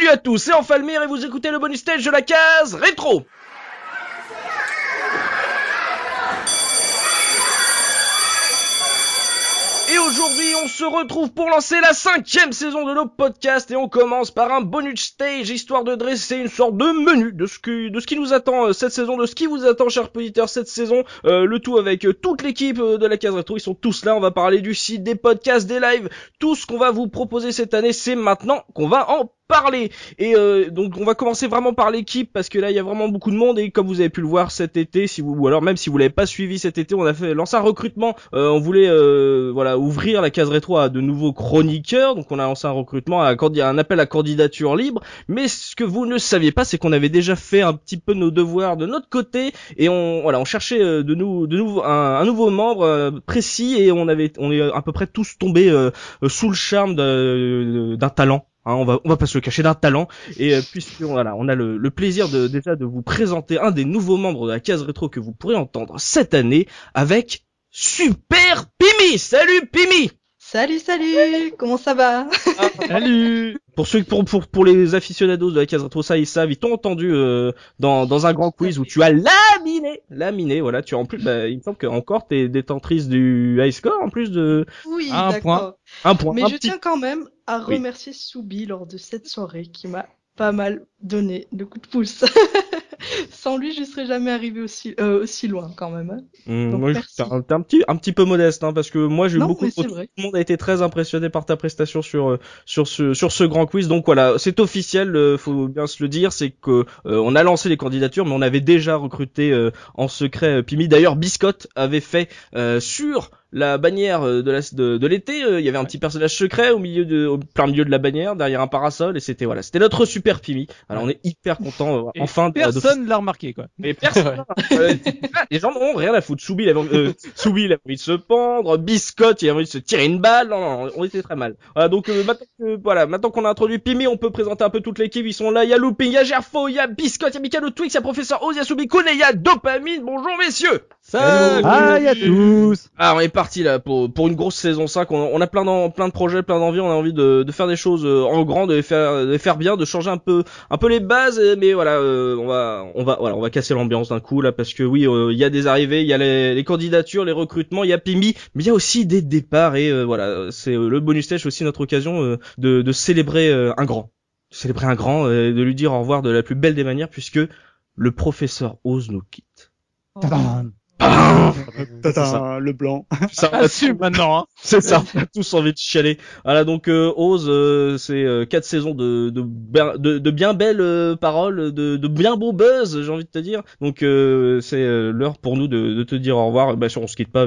Salut à tous, c'est Enfalmir et vous écoutez le bonus stage de la case rétro. Et aujourd'hui, on se retrouve pour lancer la cinquième saison de nos podcasts et on commence par un bonus stage histoire de dresser une sorte de menu de ce qui, de ce qui nous attend euh, cette saison, de ce qui vous attend, chers auditeurs, cette saison. Euh, le tout avec euh, toute l'équipe de la case rétro. Ils sont tous là. On va parler du site, des podcasts, des lives. Tout ce qu'on va vous proposer cette année, c'est maintenant qu'on va en parler. Et euh, donc on va commencer vraiment par l'équipe parce que là il y a vraiment beaucoup de monde et comme vous avez pu le voir cet été, si vous ou alors même si vous l'avez pas suivi cet été, on a fait lancer un recrutement. Euh, on voulait euh, voilà ouvrir la case rétro à de nouveaux chroniqueurs. Donc on a lancé un recrutement, à, un appel à candidature libre. Mais ce que vous ne saviez pas, c'est qu'on avait déjà fait un petit peu nos devoirs de notre côté et on voilà on cherchait de nous de nouveau un, nouveau membre précis et on avait on est à peu près tous tombés sous le charme d'un talent Hein, on va on va pas se le cacher d'un talent et euh, puisque voilà on a le, le, plaisir de déjà de vous présenter un des nouveaux membres de la case rétro que vous pourrez entendre cette année avec Super Pimi. Salut Pimi. Salut, salut Comment ça va? Ah, Salut Pour ceux pour, pour pour les aficionados de la case rétro, ça ils savent, ils t'ont entendu euh, dans dans un grand quiz où tu as laminé, laminé, voilà, tu as en plus, bah, il me semble qu'encore t'es détentrice du high score en plus de oui, un point, un point. Mais je tiens quand même à remercier Soubi lors de cette soirée qui m'a pas mal donné de coups de pouce. Sans lui, je serais jamais arrivé aussi euh, aussi loin quand même. Hein. Mmh, moi, t'es un, un, petit un petit peu modeste, hein, parce que moi j'ai eu beaucoup. De... Tout le monde a été très impressionné par ta prestation sur euh, sur ce sur ce grand quiz. Donc voilà, c'est officiel, euh, faut bien se le dire, c'est que euh, on a lancé les candidatures, mais on avait déjà recruté en secret Pimi. D'ailleurs, Biscotte avait fait sur la bannière euh, de la, de, de l'été, euh, il y avait un petit personnage secret au milieu de, au plein milieu de la bannière, derrière un parasol, et c'était voilà, c'était notre super Pimi. Alors on est hyper content, euh, enfin. Personne l'a remarqué quoi. Mais personne. les gens n'ont rien à foutre. Soubi, il avait, euh, Soubi, il avait envie de se pendre, Biscotte, il avait envie de se tirer une balle. Non, non on était très mal. Voilà, donc maintenant que, voilà, maintenant qu'on a introduit Pimi, on peut présenter un peu toute l'équipe. Ils sont là. Il y a Looping, il y a Gerfo, il y a Biscotte, il y a Mikado Twix, il y a Professeur Oz, il y a Soubi et il y a Dopamine. Bonjour messieurs. Salut. Hi à tous. Ah, on est parti là pour pour une grosse saison 5. On, a plein d'en, plein de projets, plein d'envies. On a envie de, de faire des choses euh, en grand, de les faire de les faire bien, de changer un peu un peu les bases. Mais voilà, euh, on va on va voilà, on va casser l'ambiance d'un coup là parce que oui, euh, il y a des arrivées, il y a les, les, candidatures, les recrutements, il y a Pimi, mais il y a aussi des départs et voilà, c'est le bonus stage aussi notre occasion de de célébrer un grand, célébrer un grand, de lui dire au revoir de la plus belle des manières puisque le professeur Oz nous quitte. Le blanc. Ça assume maintenant. Hein. C'est ça. On a tous envie de chialer. Voilà donc euh, Ose, euh, c'est euh, quatre saisons de de, de, de bien belles euh, paroles, de, de bien beau buzz, j'ai envie de te dire. Donc euh, c'est l'heure pour nous de, de, te dire au revoir. Bah sûr on se quitte pas,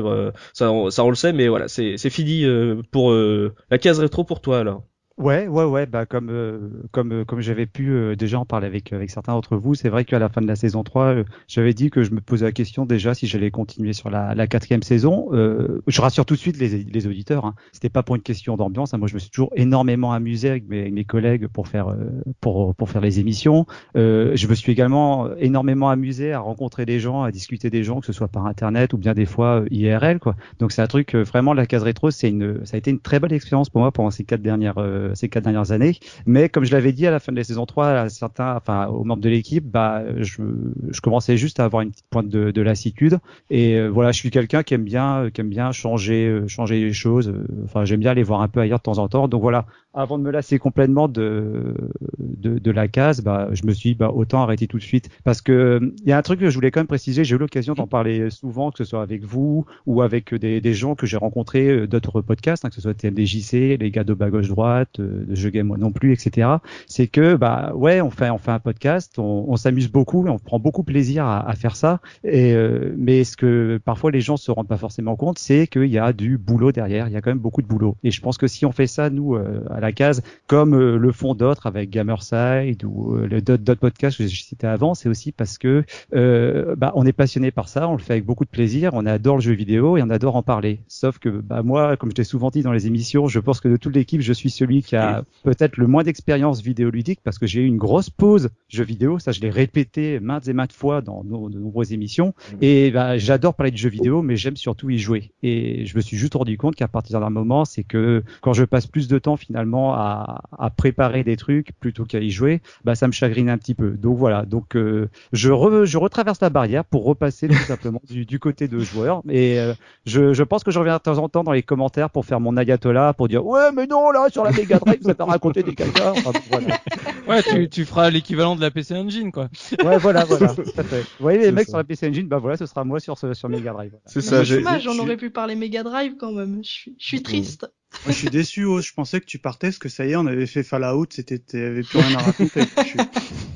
ça, ça on le sait, mais voilà c'est c'est fini pour la case rétro pour toi alors. Ouais, ouais, ouais. Bah comme euh, comme euh, comme j'avais pu euh, déjà en parler avec avec certains d'entre vous, c'est vrai qu'à la fin de la saison 3, j'avais dit que je me posais la question déjà si j'allais continuer sur la, la quatrième saison. je rassure tout de suite les, les auditeurs. Hein. C'était pas pour une question d'ambiance. Hein. Moi, je me suis toujours énormément amusé avec mes, mes collègues pour faire pour pour faire les émissions. je me suis également énormément amusé à rencontrer des gens, à discuter des gens, que ce soit par internet ou bien des fois IRL, quoi. Donc c'est un truc vraiment la case rétro, c'est une ça a été une très belle expérience pour moi pendant ces quatre dernières euh, ces quatre dernières années. Mais comme je l'avais dit à la fin de la saison 3, à certains, enfin aux membres de l'équipe, bah je, je commençais juste à avoir une petite pointe de, de lassitude. Et euh, voilà, je suis quelqu'un qui aime bien, qui aime bien changer, euh, changer les choses. Enfin, j'aime bien aller voir un peu ailleurs de temps en temps. Donc voilà, avant de me lasser complètement de, de, de, la case, bah, je me suis bah, autant arrêter tout de suite. Parce que il y a un truc que je voulais quand même préciser, j'ai eu l'occasion d'en parler souvent, que ce soit avec vous ou avec des, gens que j'ai rencontrés euh, d'autres podcasts, hein, que ce soit TMDJC, les gars de bas gauche droite, euh, de jeux game moi non plus, etc. C'est que, bah, ouais, on fait, on fait un podcast, on, s'amuse beaucoup, on prend beaucoup plaisir à, faire ça. Et, euh, mais ce que parfois les gens se rendent pas forcément compte, c'est qu'il y a du boulot derrière, il y a quand même beaucoup de boulot. Et je pense que si on fait ça, nous, à la case, comme euh, le font d'autres avec Gamerside ou euh, le d'autres podcasts que j'ai cités avant, c'est aussi parce que euh, bah, on est passionné par ça, on le fait avec beaucoup de plaisir, on adore le jeu vidéo et on adore en parler. Sauf que bah, moi, comme je t'ai souvent dit dans les émissions, je pense que de toute l'équipe, je suis celui qui a peut-être le moins d'expérience vidéoludique parce que j'ai eu une grosse pause jeux vidéo. Ça, je l'ai répété maintes et maintes fois dans nos, de nombreuses émissions. Et bah, j'adore parler de jeux vidéo, mais j'aime surtout y jouer. Et je me suis juste rendu compte qu'à partir d'un moment, c'est que quand je passe plus de temps finalement à, à préparer des trucs plutôt qu'à y jouer, bah ça me chagrine un petit peu. Donc voilà. Donc euh, je, re, je retraverse la barrière pour repasser tout simplement du, du côté de joueur. Et euh, je, je pense que je reviens de temps en temps dans les commentaires pour faire mon ayatollah pour dire ouais mais non là sur la Mega Drive vous avez raconté des caca. Enfin, voilà. Ouais, tu, tu feras l'équivalent de la PC Engine, quoi. Ouais, voilà, voilà. Tout à fait. Vous voyez les mecs ça. sur la PC Engine, bah voilà, ce sera moi sur, ce, sur Mega Drive. Voilà. C'est ça. Dommage, on aurait pu parler Mega Drive quand même. Je suis, je suis triste. Moi, je suis déçu, oh, je pensais que tu partais, parce que ça y est, on avait fait Fallout, c'était, t'avais plus rien à raconter. suis...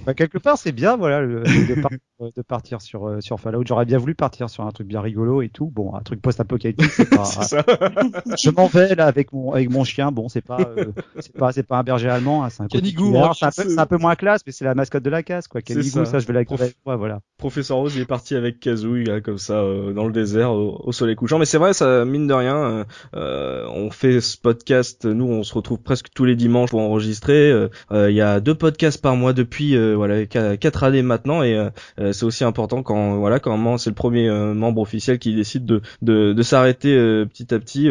bah, quelque part, c'est bien, voilà, le, de, par, de, partir sur, euh, sur Fallout. J'aurais bien voulu partir sur un truc bien rigolo et tout. Bon, un truc post-apocalyptique, c'est pas, ça. je m'en vais, là, avec mon, avec mon chien. Bon, c'est pas, euh, c'est pas, c'est pas un berger allemand, hein, c'est un Canigou, c'est un, peu, un peu moins classe, mais c'est la mascotte de la casse, quoi. Canigou, ça. ça. je vais la Prof... ouais, voilà. Professeur Rose, il est parti avec Kazooie, là, comme ça, euh, dans le désert, au, au, soleil couchant. Mais c'est vrai, ça, mine de rien, euh, on fait ce podcast nous on se retrouve presque tous les dimanches pour enregistrer. Il euh, y a deux podcasts par mois depuis euh, voilà quatre années maintenant et euh, c'est aussi important quand voilà quand c'est le premier membre officiel qui décide de de, de s'arrêter petit à petit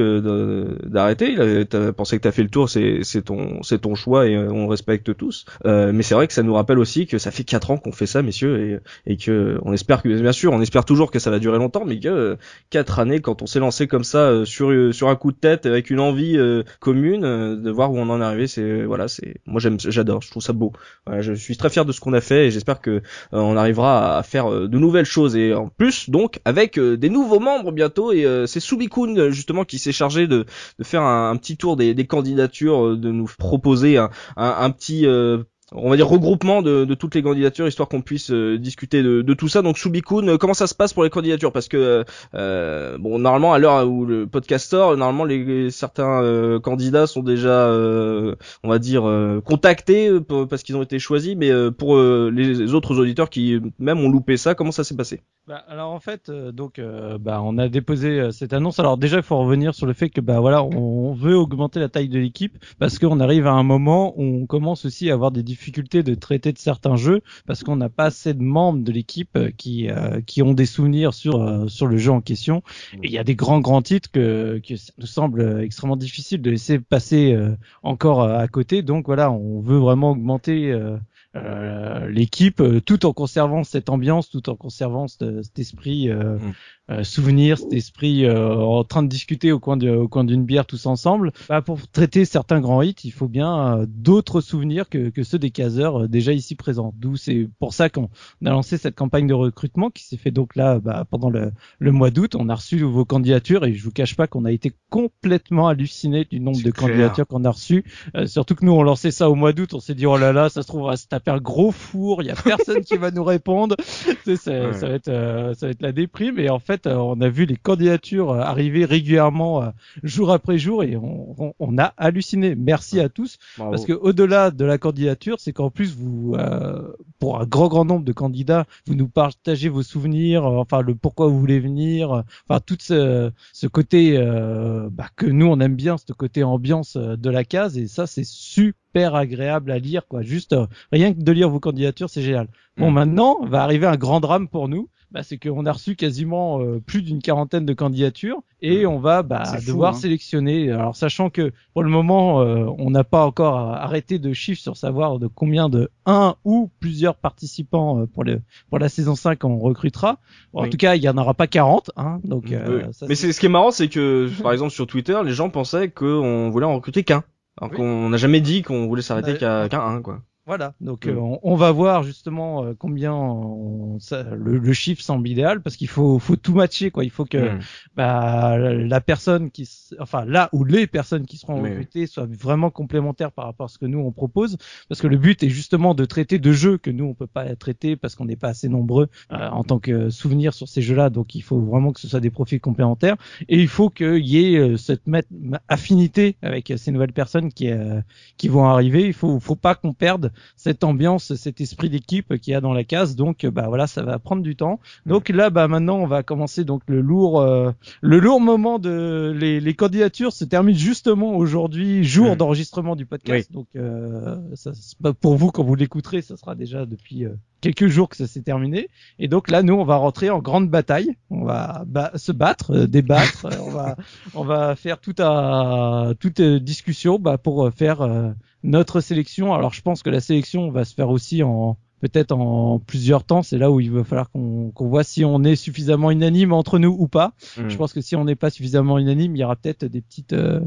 d'arrêter. T'as pensé que t'as fait le tour, c'est c'est ton c'est ton choix et on respecte tous. mais c'est vrai que ça nous rappelle aussi que ça fait quatre ans qu'on fait ça, messieurs, et et que on espère que bien sûr on espère toujours que ça va durer longtemps, mais que quatre années quand on s'est lancé comme ça sur sur un coup de tête avec une envie commune de voir où on en est arrivé. C'est voilà c'est moi j'aime j'adore je trouve ça beau. Voilà, je suis très fier de ce qu'on a fait et j'espère que euh, on arrivera à faire euh, de nouvelles choses. Et en plus donc avec euh, des nouveaux membres bientôt. Et c'est Subikun justement qui s'est chargé de, faire un, petit tour des, candidatures de nous proposer un petit on va dire regroupement de, de toutes les candidatures histoire qu'on puisse euh, discuter de, de, tout ça. Donc Subikun, euh, comment ça se passe pour les candidatures? Parce que euh, bon, normalement à l'heure où le podcast sort, normalement les certains euh, candidats sont déjà, euh, on va dire, contactés parce qu'ils ont été choisis. Mais pour les autres auditeurs qui même ont loupé ça, comment ça s'est passé? Bah, Alors en fait, donc bah, on a déposé cette annonce. Alors déjà, il faut revenir sur le fait que bah voilà, on, veut augmenter la taille de l'équipe parce qu'on arrive à un moment où on commence aussi à avoir des difficulté de traiter de certains jeux parce qu'on n'a pas assez de membres de l'équipe qui euh, qui ont des souvenirs sur euh, sur le jeu en question. Et il y a des grands grands titres que que ça nous semble extrêmement difficile de laisser passer euh, encore à côté. Donc voilà, on veut vraiment augmenter euh, l'équipe tout en conservant cette ambiance, tout en conservant cet, cet esprit euh, mm. euh, souvenir, cet esprit en train de discuter au coin de, au coin d'une bière tous ensemble. Bah, pour traiter certains grands hits, il faut bien d'autres souvenirs que, que, ceux des caseurs déjà ici présents. D'où c'est pour ça qu'on a lancé cette campagne de recrutement qui s'est fait donc là bah, pendant le, le mois d'août. On a reçu vos candidatures et je vous cache pas qu'on a été complètement halluciné du nombre de clair. candidatures qu'on a reçues. surtout que nous on lançait ça au mois d'août, on s'est dit oh là là, ça se trouve va se taper un gros four, il y a personne qui va nous répondre. Tu sais, ouais. ça va être euh, ça va être la déprime et en fait euh, on a vu les candidatures euh, arriver régulièrement euh, jour après jour et on, on, on a halluciné. Merci à tous Bravo. parce que au-delà de la candidature, c'est qu'en plus vous pour un grand grand nombre de candidats, vous nous partagez vos souvenirs, enfin le pourquoi vous voulez venir, enfin tout ce, ce côté bah, que nous on aime bien, ce côté ambiance de la case et ça c'est super agréable à lire quoi juste euh, rien que de lire vos candidatures c'est génial bon mmh. maintenant va arriver un grand drame pour nous bah, c'est qu'on a reçu quasiment euh, plus d'une quarantaine de candidatures et on va bah, devoir fou, hein. sélectionner. Alors sachant que pour le moment euh, on n'a pas encore arrêté de chiffres sur savoir de combien de un ou plusieurs participants euh, pour le pour la saison 5 on recrutera. Bon, oui. En tout cas il y en aura pas 40. Hein, donc. Oui. Ça, Mais c'est ce qui est marrant c'est que par exemple sur Twitter les gens pensaient qu'on voulait en recruter qu'un. Alors oui. qu'on n'a jamais dit qu'on voulait s'arrêter qu'à qu'à un quoi. Voilà, donc mmh. euh, on, on, va voir justement euh, combien on, ça, le, le, chiffre semble idéal parce qu'il faut, faut tout matcher quoi. Il faut que mmh. bah, la personne qui, enfin là où les personnes qui seront recrutées oui. soient vraiment complémentaires par rapport à ce que nous on propose, parce que le but est justement de traiter de jeux que nous on peut pas traiter parce qu'on n'est pas assez nombreux euh, en tant que souvenir sur ces jeux-là. Donc il faut vraiment que ce soit des profils complémentaires et il faut qu'il y ait euh, cette affinité avec ces nouvelles personnes qui, qui vont arriver. Il faut, faut pas qu'on perde cette ambiance, cet esprit d'équipe qu'il y a dans la case. Donc bah voilà, ça va prendre du temps. Donc là bah maintenant on va commencer donc le lourd le lourd moment de les, les candidatures se termine justement aujourd'hui jour d'enregistrement du podcast. Donc ça, pour vous quand vous l'écouterez, ça sera déjà depuis quelques jours que ça s'est terminé. Et donc là, nous, on va rentrer en grande bataille. On va se battre, euh, débattre. on va, on va faire toute euh, discussion bah, pour faire euh, notre sélection. Alors, je pense que la sélection va se faire aussi en peut-être en plusieurs temps. C'est là où il va falloir qu'on voit si on est suffisamment unanime entre nous ou pas. Hmm. Je pense que si on n'est pas suffisamment unanime, il y aura peut-être des petites euh,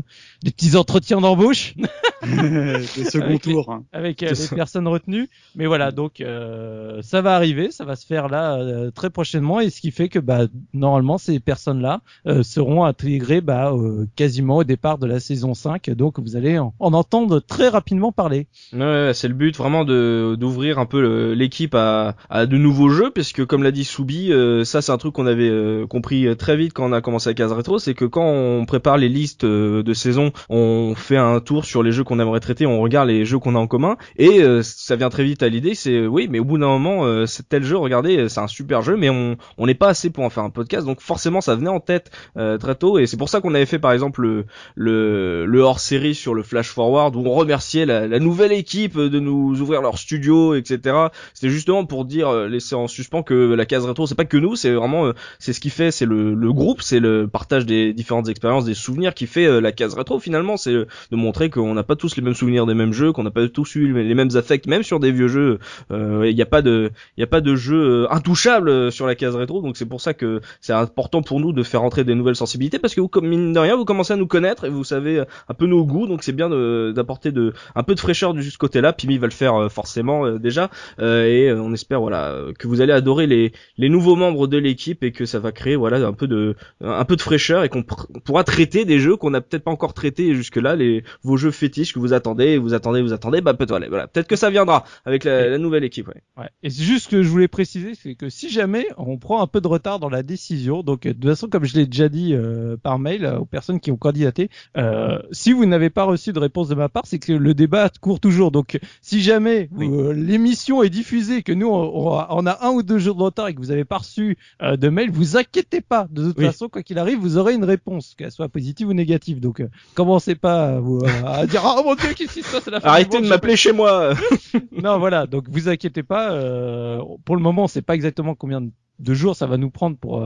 des petits entretiens d'embauche. des second tours. Hein. Avec euh, des personnes retenues. Mais voilà, donc euh, ça va arriver, ça va se faire là très prochainement. Et ce qui fait que bah, normalement, ces personnes-là seront intégrées bah, quasiment au départ de la saison 5. Donc vous allez en, entendre très rapidement parler. Ouais, c'est le but vraiment de d'ouvrir un peu le l'équipe à, de nouveaux jeux, puisque comme l'a dit Soubi, euh, ça c'est un truc qu'on avait euh, compris très vite quand on a commencé à Case Rétro, c'est que quand on prépare les listes euh, de saison, on fait un tour sur les jeux qu'on aimerait traiter, on regarde les jeux qu'on a en commun, et ça vient très vite à l'idée, c'est oui, mais au bout d'un moment, c'est tel jeu, regardez, c'est un super jeu, mais on n'est pas assez pour en faire un podcast, donc forcément ça venait en tête très tôt, et c'est pour ça qu'on avait fait par exemple le le, le hors série sur le Flash Forward où on remerciait la, la nouvelle équipe de nous ouvrir leur studio, etc. C'était justement pour dire euh, laisser en suspens que la case rétro c'est pas que nous, c'est vraiment euh, c'est ce qui fait, c'est le, le groupe, c'est le partage des différentes expériences, des souvenirs qui fait euh, la case rétro finalement, c'est de montrer qu'on n'a pas tous les mêmes souvenirs des mêmes jeux, qu'on n'a pas tous eu les mêmes affects, même sur des vieux jeux. Il n'y a pas de il y a pas de jeu intouchable sur la case rétro, donc c'est pour ça que c'est important pour nous de faire entrer des nouvelles sensibilités parce que vous comme mine de rien vous commencez à nous connaître et vous savez un peu nos goûts, donc c'est bien d'apporter de, un peu de fraîcheur de ce côté-là. Pimi va le faire forcément déjà. Euh, et euh, on espère voilà que vous allez adorer les les nouveaux membres de l'équipe et que ça va créer voilà un peu de un peu de fraîcheur et qu'on pourra traiter des jeux qu'on n'a peut-être pas encore traités jusque là les vos jeux fétiches que vous attendez vous attendez vous attendez bah peut-être voilà, peut-être que ça viendra avec la, nouvelle équipe ouais. ouais. et c'est juste ce que je voulais préciser c'est que si jamais on prend un peu de retard dans la décision donc de toute façon comme je l'ai déjà dit euh, par mail aux personnes qui ont candidaté euh, si vous n'avez pas reçu de réponse de ma part c'est que le débat court toujours donc si jamais l'émission est diffusé, que nous on, a un ou deux jours de retard et que vous avez pas reçu euh, de mail, vous inquiétez pas. De toute façon, quoi qu'il arrive, vous aurez une réponse, qu'elle soit positive ou négative. Donc, euh, commencez pas à, vous, à dire oh mon dieu, qu'est-ce qui se passe à la fin Arrêtez de m'appeler chez moi. non, voilà. Donc, vous inquiétez pas. Euh, pour le moment, on sait pas exactement combien de jours ça va nous prendre pour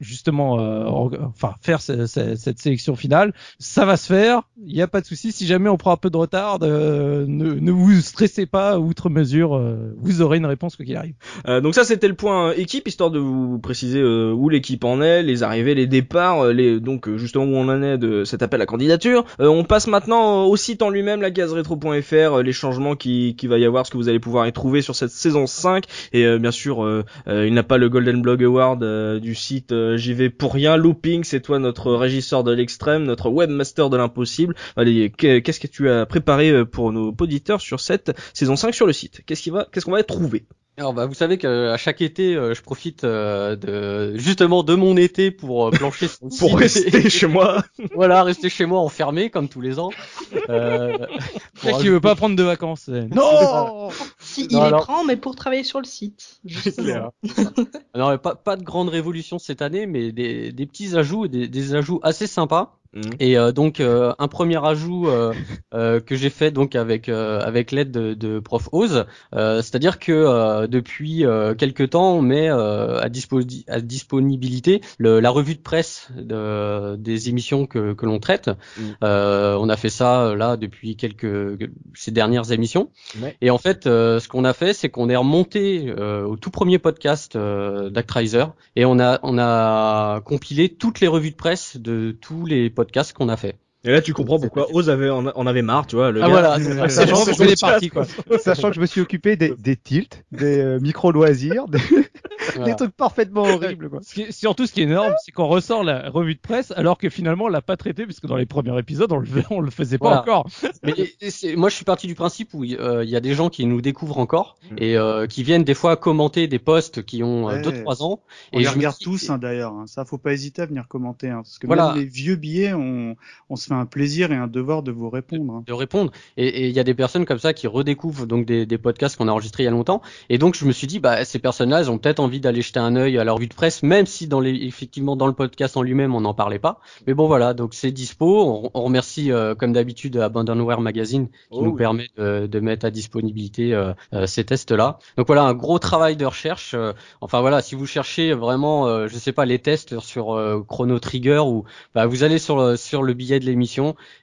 justement euh, enfin faire cette sélection finale. Ça va se faire il n'y a pas de souci. Si jamais on prend un peu de retard euh, ne, ne, vous stressez pas outre mesure euh, vous aurez une réponse quoi qu'il arrive. Donc ça c'était le point équipe histoire de vous préciser où l'équipe en est les arrivées les départs les donc justement où on en est de cet appel à candidature. On passe maintenant au site en lui-même la rétro.fr les changements qui, qui va y avoir ce que vous allez pouvoir y trouver sur cette saison 5 et bien sûr il n'a pas le Golden Blog Award du site j'y vais pour rien. Looping, c'est toi notre régisseur de l'extrême, notre webmaster de l'impossible. Allez, qu'est-ce que tu as préparé euh, pour nos auditeurs sur cette saison 5 sur le site? Qu'est-ce qu'on va trouver? Alors bah vous savez qu'à chaque été, euh, je profite euh, de justement de mon été pour euh, plancher sur le Pour rester chez moi. voilà, rester chez moi enfermé comme tous les ans. Euh, pour qui veut pas prendre de vacances. Non. si il les prend, mais pour travailler sur le site. non, pas pas de grande révolution cette année, mais des, des petits ajouts, des, des ajouts assez sympas. Mhm. Et euh, donc euh, un premier ajout euh, que j'ai fait donc avec avec l'aide de, de, Prof Oz, c'est-à-dire que depuis quelques temps on met à, à, disponibilité le, la revue de presse de, des émissions que, que l'on traite. Mhm. on a fait ça là depuis quelques ces dernières émissions. Et en fait ce qu'on a fait c'est qu'on est remonté au tout premier podcast d'Actraiser et on a on a compilé toutes les revues de presse de tous les podcast qu'on a fait. Et là, tu comprends pourquoi Oz avait en, avait marre, tu vois. Le ah voilà, sachant, que Sachant que je me suis occupé des, des tilts, des euh, micro loisirs. Des... Des trucs parfaitement horribles, quoi. Ce qui surtout, ce qui est énorme, c'est qu'on ressort la revue de presse alors que finalement, on l'a pas traité puisque dans les premiers épisodes, on le, on le faisait pas Voilà. encore. Mais c'est- moi, je suis parti du principe où euh, il y a des gens qui nous découvrent encore Mm. et euh, qui viennent des fois commenter des posts qui ont Ouais. 2-3 ans. On et les je regarde tous hein, d'ailleurs. hein. Ça, faut pas hésiter à venir commenter, hein, parce que Voilà. même les vieux billets, on, on se fait un plaisir et un devoir de vous répondre. hein. de répondre et il y a des personnes comme ça qui redécouvrent donc des, des podcasts qu'on a enregistrés il y a longtemps et donc je me suis dit bah ces personnes-là elles ont peut-être envie d'aller jeter un œil à leur revue de presse même si dans les effectivement dans le podcast en lui-même on n'en parlait pas mais bon voilà donc c'est dispo on, on remercie euh, comme d'habitude Abandonware Magazine qui Oh nous oui. permet de, de mettre à disponibilité euh, euh, ces tests-là donc voilà un gros travail de recherche euh, enfin voilà si vous cherchez vraiment euh, je sais pas les tests sur euh, Chrono Trigger ou bah, vous allez sur sur le billet de l'émission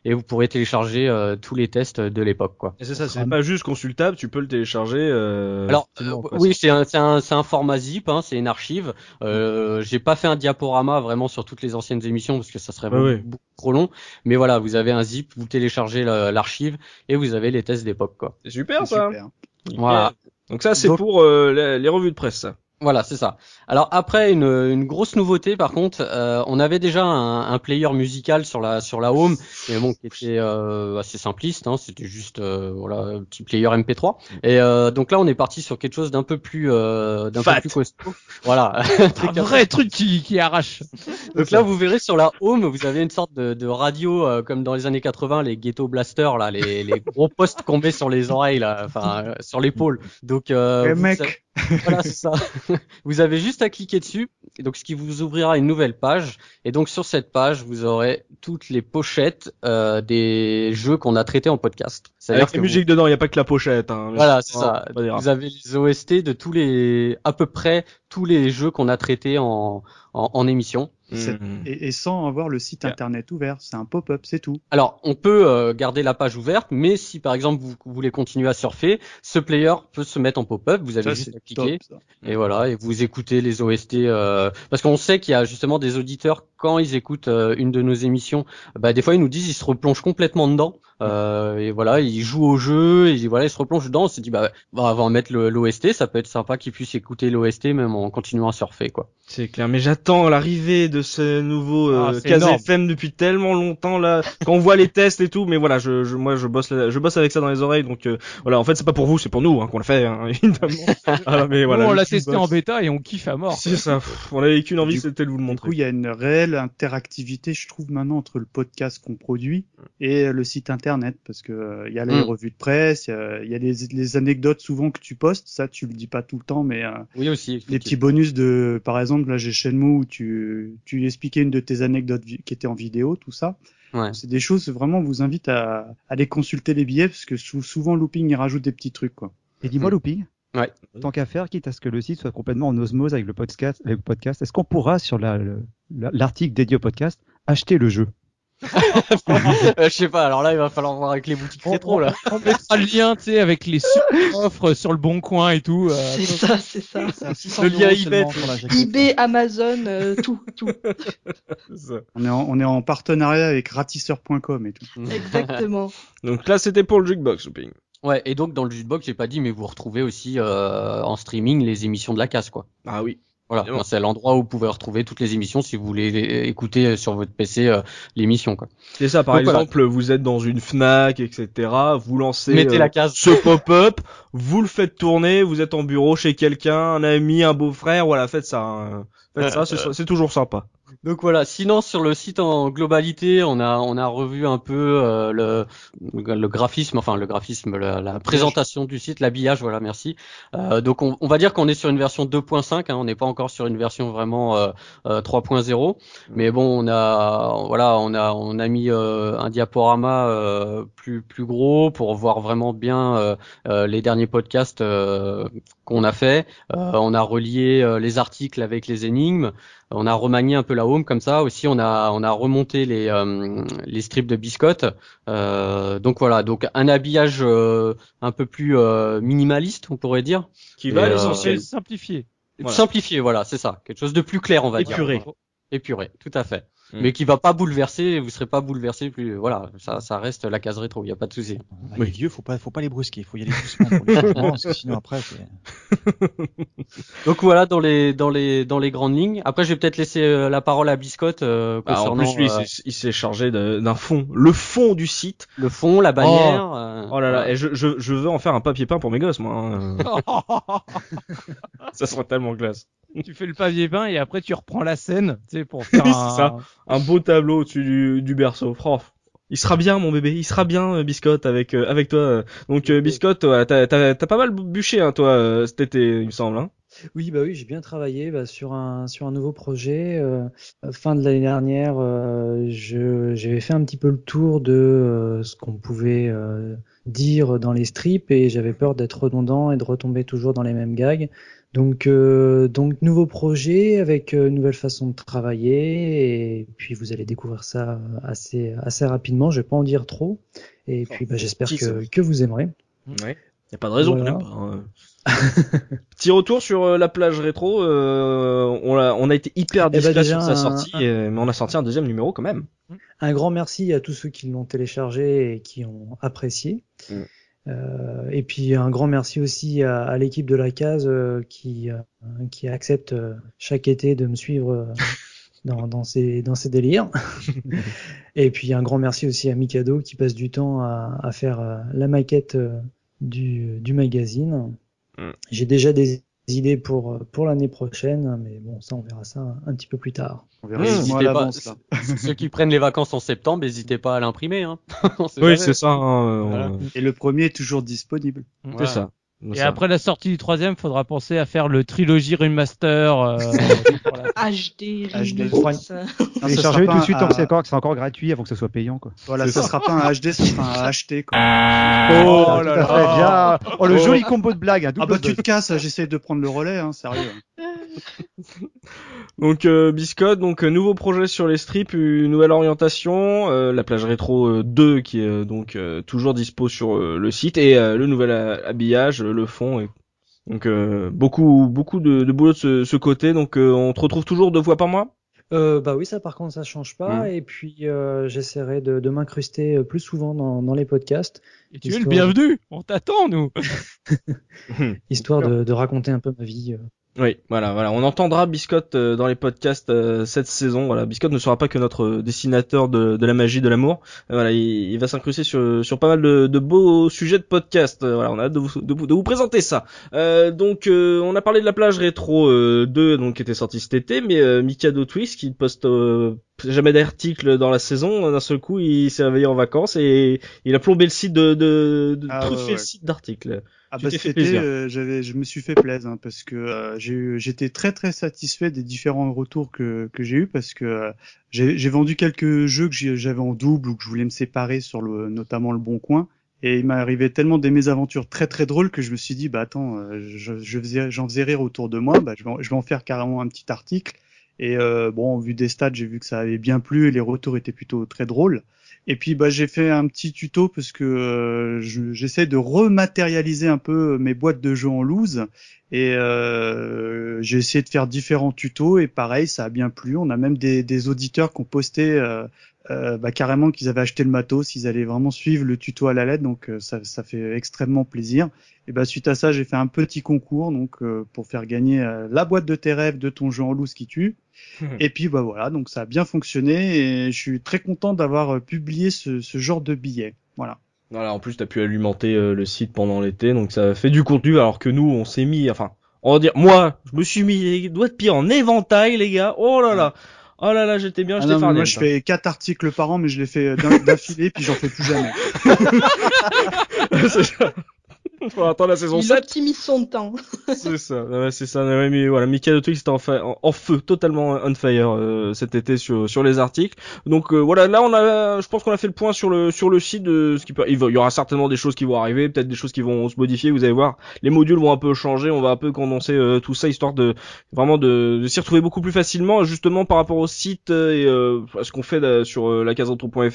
et vous pourrez télécharger euh, tous les tests de l'époque quoi. Et c'est ça, c'est pas juste consultable, tu peux le télécharger. Euh... Alors facilement, euh, quoi. oui, c'est un, c'est un, c'est un format zip, hein, c'est une archive. Euh, J'ai pas fait un diaporama vraiment sur toutes les anciennes émissions parce que ça serait Ouais, beaucoup, trop long. Mais voilà, vous avez un zip, vous téléchargez la- l'archive et vous avez les tests d'époque quoi. C'est super ça. super. Voilà. Donc ça, c'est pour euh, les, les revues de presse. Ça. Voilà, c'est ça. Alors après une, une grosse nouveauté par contre, euh, on avait déjà un, un player musical sur la sur la home, mais bon qui était euh, assez simpliste, hein, c'était juste euh, voilà un petit player MP3. Et euh, donc là on est parti sur quelque chose d'un peu plus euh, d'un peu plus costaud. Voilà. Un vrai truc qui, qui arrache. donc là vous verrez sur la home, vous avez une sorte de, de radio euh, comme dans les années 80 les ghetto blasters là, les, les gros postes qu'on met sur les oreilles là, enfin euh, sur l'épaule. Donc euh, Eh, mec. avez- voilà, c'est ça. vous avez juste à cliquer dessus, et donc ce qui vous ouvrira une nouvelle page. Et donc sur cette page, vous aurez toutes les pochettes euh, des jeux qu'on a traités en podcast. Avec la que musique dedans, il y a pas que la pochette. Hein. vous- Voilà, c'est Oh, ça. rats. Vous avez les OST de tous les, à peu près tous les jeux qu'on a traités en, en, en émission. C'est- Mhm. Et, et sans avoir le site internet ouvert, c'est un pop-up, c'est tout. Alors, on peut euh, garder la page ouverte, mais si par exemple vous, vous voulez continuer à surfer, ce player peut se mettre en pop-up. Vous avez Ça, juste à cliquer. top. Et voilà, et vous écoutez les OST euh, parce qu'on sait qu'il y a justement des auditeurs quand ils écoutent euh, une de nos émissions, bah des fois ils nous disent ils se replongent complètement dedans. Euh, et voilà, ils jouent au jeu et voilà, ils se replongent dedans. On s'est dit bah on va en mettre le- l'OST, ça peut être sympa qu'ils puissent écouter l'OST même en continuant à surfer quoi. C'est clair, mais j'attends l'arrivée de ce nouveau Ah, euh, c'est Kaz énorme. FM depuis tellement longtemps là. Quand on voit les tests et tout, mais voilà, je, je moi je bosse là- je bosse avec ça dans les oreilles, donc euh, voilà. En fait, c'est pas pour vous, c'est pour nous hein, qu'on l'a fait, hein, évidemment. Ah, mais voilà, Nous, on le l'a testé boss. en bêta et on kiffe à mort. C'est ça. pff, On avait qu'une envie, Du- c'était de vous le Du montrer. coup, il y a une réelle interactivité, je trouve, maintenant entre le podcast qu'on produit et le site internet, parce que euh, il y a les Mm. revues de presse, il y a, il y a les, les anecdotes souvent que tu postes, ça tu le dis pas tout le temps, mais euh, Oui aussi. les petits bonus de, par exemple, là j'ai Shenmue où tu, tu expliquais une de tes anecdotes qui était en vidéo, tout ça. Ouais. C'est des choses, vraiment, on vous invite à, à aller consulter les billets, parce que sou- souvent Looping, il rajoute des petits trucs, quoi. Et dis-moi, Hmm. Looping. Ouais. Tant qu'à faire, quitte à ce que le site soit complètement en osmose avec le podcast, avec le podcast est-ce qu'on pourra, sur la- le- la- l'article dédié au podcast, acheter le jeu? Euh, je sais pas. Alors là, il va falloir voir avec les boutiques rétro là. On mettra le lien, tu sais, avec les offres sur le bon coin et tout. euh, C'est ça, c'est ça. Le lien eBay. eBay, Amazon, euh, tout, tout. On est en, on est en partenariat avec ratisseur.com et tout. Exactement. Donc là, c'était pour le jukebox, Looping. Ouais. Et donc dans le jukebox, j'ai pas dit, mais vous retrouvez aussi euh, en streaming les émissions de la casse quoi. Ah oui. Voilà, c'est l'endroit où vous pouvez retrouver toutes les émissions si vous voulez les- écouter sur votre PC euh, l'émission quoi. C'est ça, par Donc, voilà. exemple, vous êtes dans une Fnac, etc. Vous lancez Mettez euh, la case. ce pop-up, vous le faites tourner, vous êtes en bureau chez quelqu'un, un ami, un beau-frère, voilà, faites ça. hein. Faites ça, c'est toujours sympa. Donc voilà, sinon sur le site en globalité, on a on a revu un peu euh, le le graphisme, enfin le graphisme, la, la présentation du site, l'habillage, voilà, merci. Euh, donc on, on va dire qu'on est sur une version 2.5, hein, on n'est pas encore sur une version vraiment euh, euh, 3.0, mais bon, on a voilà, on a on a mis euh, un diaporama euh, plus plus gros pour voir vraiment bien les derniers podcasts euh, qu'on a fait. Euh, on a relié euh, les articles avec les énigmes. On a remanié un peu la home comme ça. Aussi, on a on a remonté les euh, les strips de biscottes. Euh, donc voilà, donc un habillage euh, un peu plus euh, minimaliste, on pourrait dire. Qui va à euh, l'essentiel. simplifié. Voilà. Simplifié, voilà, c'est ça. Quelque chose de plus clair, on va Épuré. dire. Épuré, tout à fait. Mm. mais qui va pas bouleverser. Vous serez pas bouleversé plus. Voilà, ça, ça reste la case rétro. Il y a pas de souci. Bah, Les vieux, faut pas, faut pas les brusquer. Faut y aller doucement pour les changements, parce que sinon après. Donc voilà dans les dans les dans les grandes lignes. Après, je vais peut-être laisser euh, la parole à Biscotte euh, bah, concernant. en plus, lui, euh, il s'est chargé d'un fond, le fond du site, le fond, la bannière. Oh, oh là là, et je, je, je veux en faire un papier peint pour mes gosses, moi. Hein. ça serait tellement classe. Tu fais le papier peint et après tu reprends la scène, tu sais, pour faire un... ça, un beau tableau au-dessus du, du berceau. Oh, il sera bien, mon bébé. Il sera bien, euh, Biscotte, avec euh, avec toi. Donc, euh, Biscotte, t'as t'as pas mal bûché, hein, toi, euh, cet été, il me semble. Hein oui, bah oui, j'ai bien travaillé bah, sur un sur un nouveau projet. fin de l'année dernière, je j'avais fait un petit peu le tour de ce qu'on pouvait dire dans les strips et j'avais peur d'être redondant et de retomber toujours dans les mêmes gags. Donc, euh, donc nouveau projet avec une euh, nouvelle façon de travailler et puis vous allez découvrir ça assez assez rapidement. Je vais pas en dire trop et puis bah, j'espère que, que vous aimerez. Ouais. Y a pas de raison voilà. Hein. Petit retour sur euh, la plage rétro. Euh, on, a, on a été hyper eh ben, discret sur sa sortie, mais on a sorti un deuxième numéro quand même. Un grand merci à tous ceux qui l'ont téléchargé et qui ont apprécié. Mm. Euh, et puis un grand merci aussi à, à l'équipe de la case euh, qui, euh, qui accepte chaque été de me suivre dans, dans, ces, dans ces délires. et puis un grand merci aussi à Mikado qui passe du temps à, à faire la maquette du, du magazine. Mm. J'ai déjà des idées pour pour l'année prochaine, mais bon, ça on verra ça un, petit peu plus tard. On verra mmh, Ceux qui prennent les vacances en septembre, n'hésitez pas à l'imprimer. Hein. oui, c'est ça. Hein, Et le premier est toujours disponible. C'est ça. Et après la sortie du troisième, faudra penser à faire le trilogie remaster. Euh, HD, HD. Téléchargez tout de suite, c'est encore, c'est encore gratuit avant que ce soit payant, quoi. Voilà, ça sera pas un HD, ce sera un HT, quoi. Oh, là là. Oh, le joli combo de blagues. ah bah, tu te casses, j'essaie de prendre le relais, hein, sérieux. donc euh, Biscotte, donc euh, nouveau projet sur les strips, une nouvelle orientation, euh, la plage rétro 2 qui est donc toujours dispo sur le site et le nouvel habillage, le fond. Et... Donc beaucoup beaucoup de, de boulot de ce, ce côté. Donc on te retrouve toujours deux fois par mois? Euh, bah oui, ça par contre ça change pas. Mm. Et puis euh, j'essaierai de, de m'incruster plus souvent dans, dans les podcasts. Et tu es le bienvenu. On t'attend nous. histoire de, de, raconter un peu ma vie. Euh, oui, voilà, voilà. On entendra Biscotte euh, dans les podcasts euh, cette saison. Voilà, Biscotte ne sera pas que notre dessinateur de, de la magie de l'amour. Euh, voilà, il, il va s'incruster sur, sur pas mal de, de, beaux sujets de podcast. voilà, on a hâte de vous, de, de vous présenter ça. donc, on a parlé de la plage rétro 2, donc qui était sortie cet été, mais Mikado Twist qui poste jamais d'article dans la saison. D'un seul coup, il s'est réveillé en vacances et il a plombé le site de, de, de ah, le site d'articles. Ah bah c'était, euh, j'avais, je me suis fait plaisir hein, parce que euh, j'ai, j'étais très très satisfait des différents retours que, que j'ai eu parce que euh, j'ai, vendu quelques jeux que j'avais en double ou que je voulais me séparer sur le, notamment le Bon Coin. Et il m'est arrivé tellement des mésaventures très très drôles que je me suis dit bah attends, je, je faisais, j'en faisais rire autour de moi, bah je vais, je vais en faire carrément un petit article. Et bon, vu des stats, j'ai vu que ça avait bien plu et les retours étaient plutôt très drôles. Et puis bah j'ai fait un petit tuto parce que euh, j'essaie de rematérialiser un peu mes boîtes de jeux en loose et euh, j'ai essayé de faire différents tutos et pareil ça a bien plu. On a même des, des auditeurs qui ont posté euh, euh bah, carrément qu'ils avaient acheté le matos, ils allaient vraiment suivre le tuto à la lettre, donc euh, ça, ça fait extrêmement plaisir. Et bah suite à ça j'ai fait un petit concours donc pour faire gagner la boîte de tes rêves de ton jeu en loose qui tue. et puis bah voilà, donc ça a bien fonctionné et je suis très content d'avoir euh, publié ce, ce, genre de billets. Voilà. Voilà, en plus tu as pu alimenter euh, le site pendant l'été, donc ça fait du contenu alors que nous on s'est mis, enfin, on va dire, moi, je me suis mis les doigts de pied en éventail les gars. Oh là là. Oh là là, j'étais bien, ah j'étais Moi, je fais quatre articles par an, mais je les fais d'affilée, puis j'en fais plus jamais. Faut attendre la saison il 7. Il optimise son temps. c'est ça, ouais, c'est ça. Ouais, mais voilà, Michael Twix était en, en, en, feu, totalement on fire euh, cet été sur sur les articles. Donc euh, voilà, là on a, je pense qu'on a fait le point sur le sur le site de ce qui peut. Il, y aura certainement des choses qui vont arriver, peut-être des choses qui vont se modifier. Vous allez voir, les modules vont un peu changer. On va un peu condenser euh, tout ça histoire de vraiment de, de s'y retrouver beaucoup plus facilement, justement par rapport au site et à ce qu'on fait sur la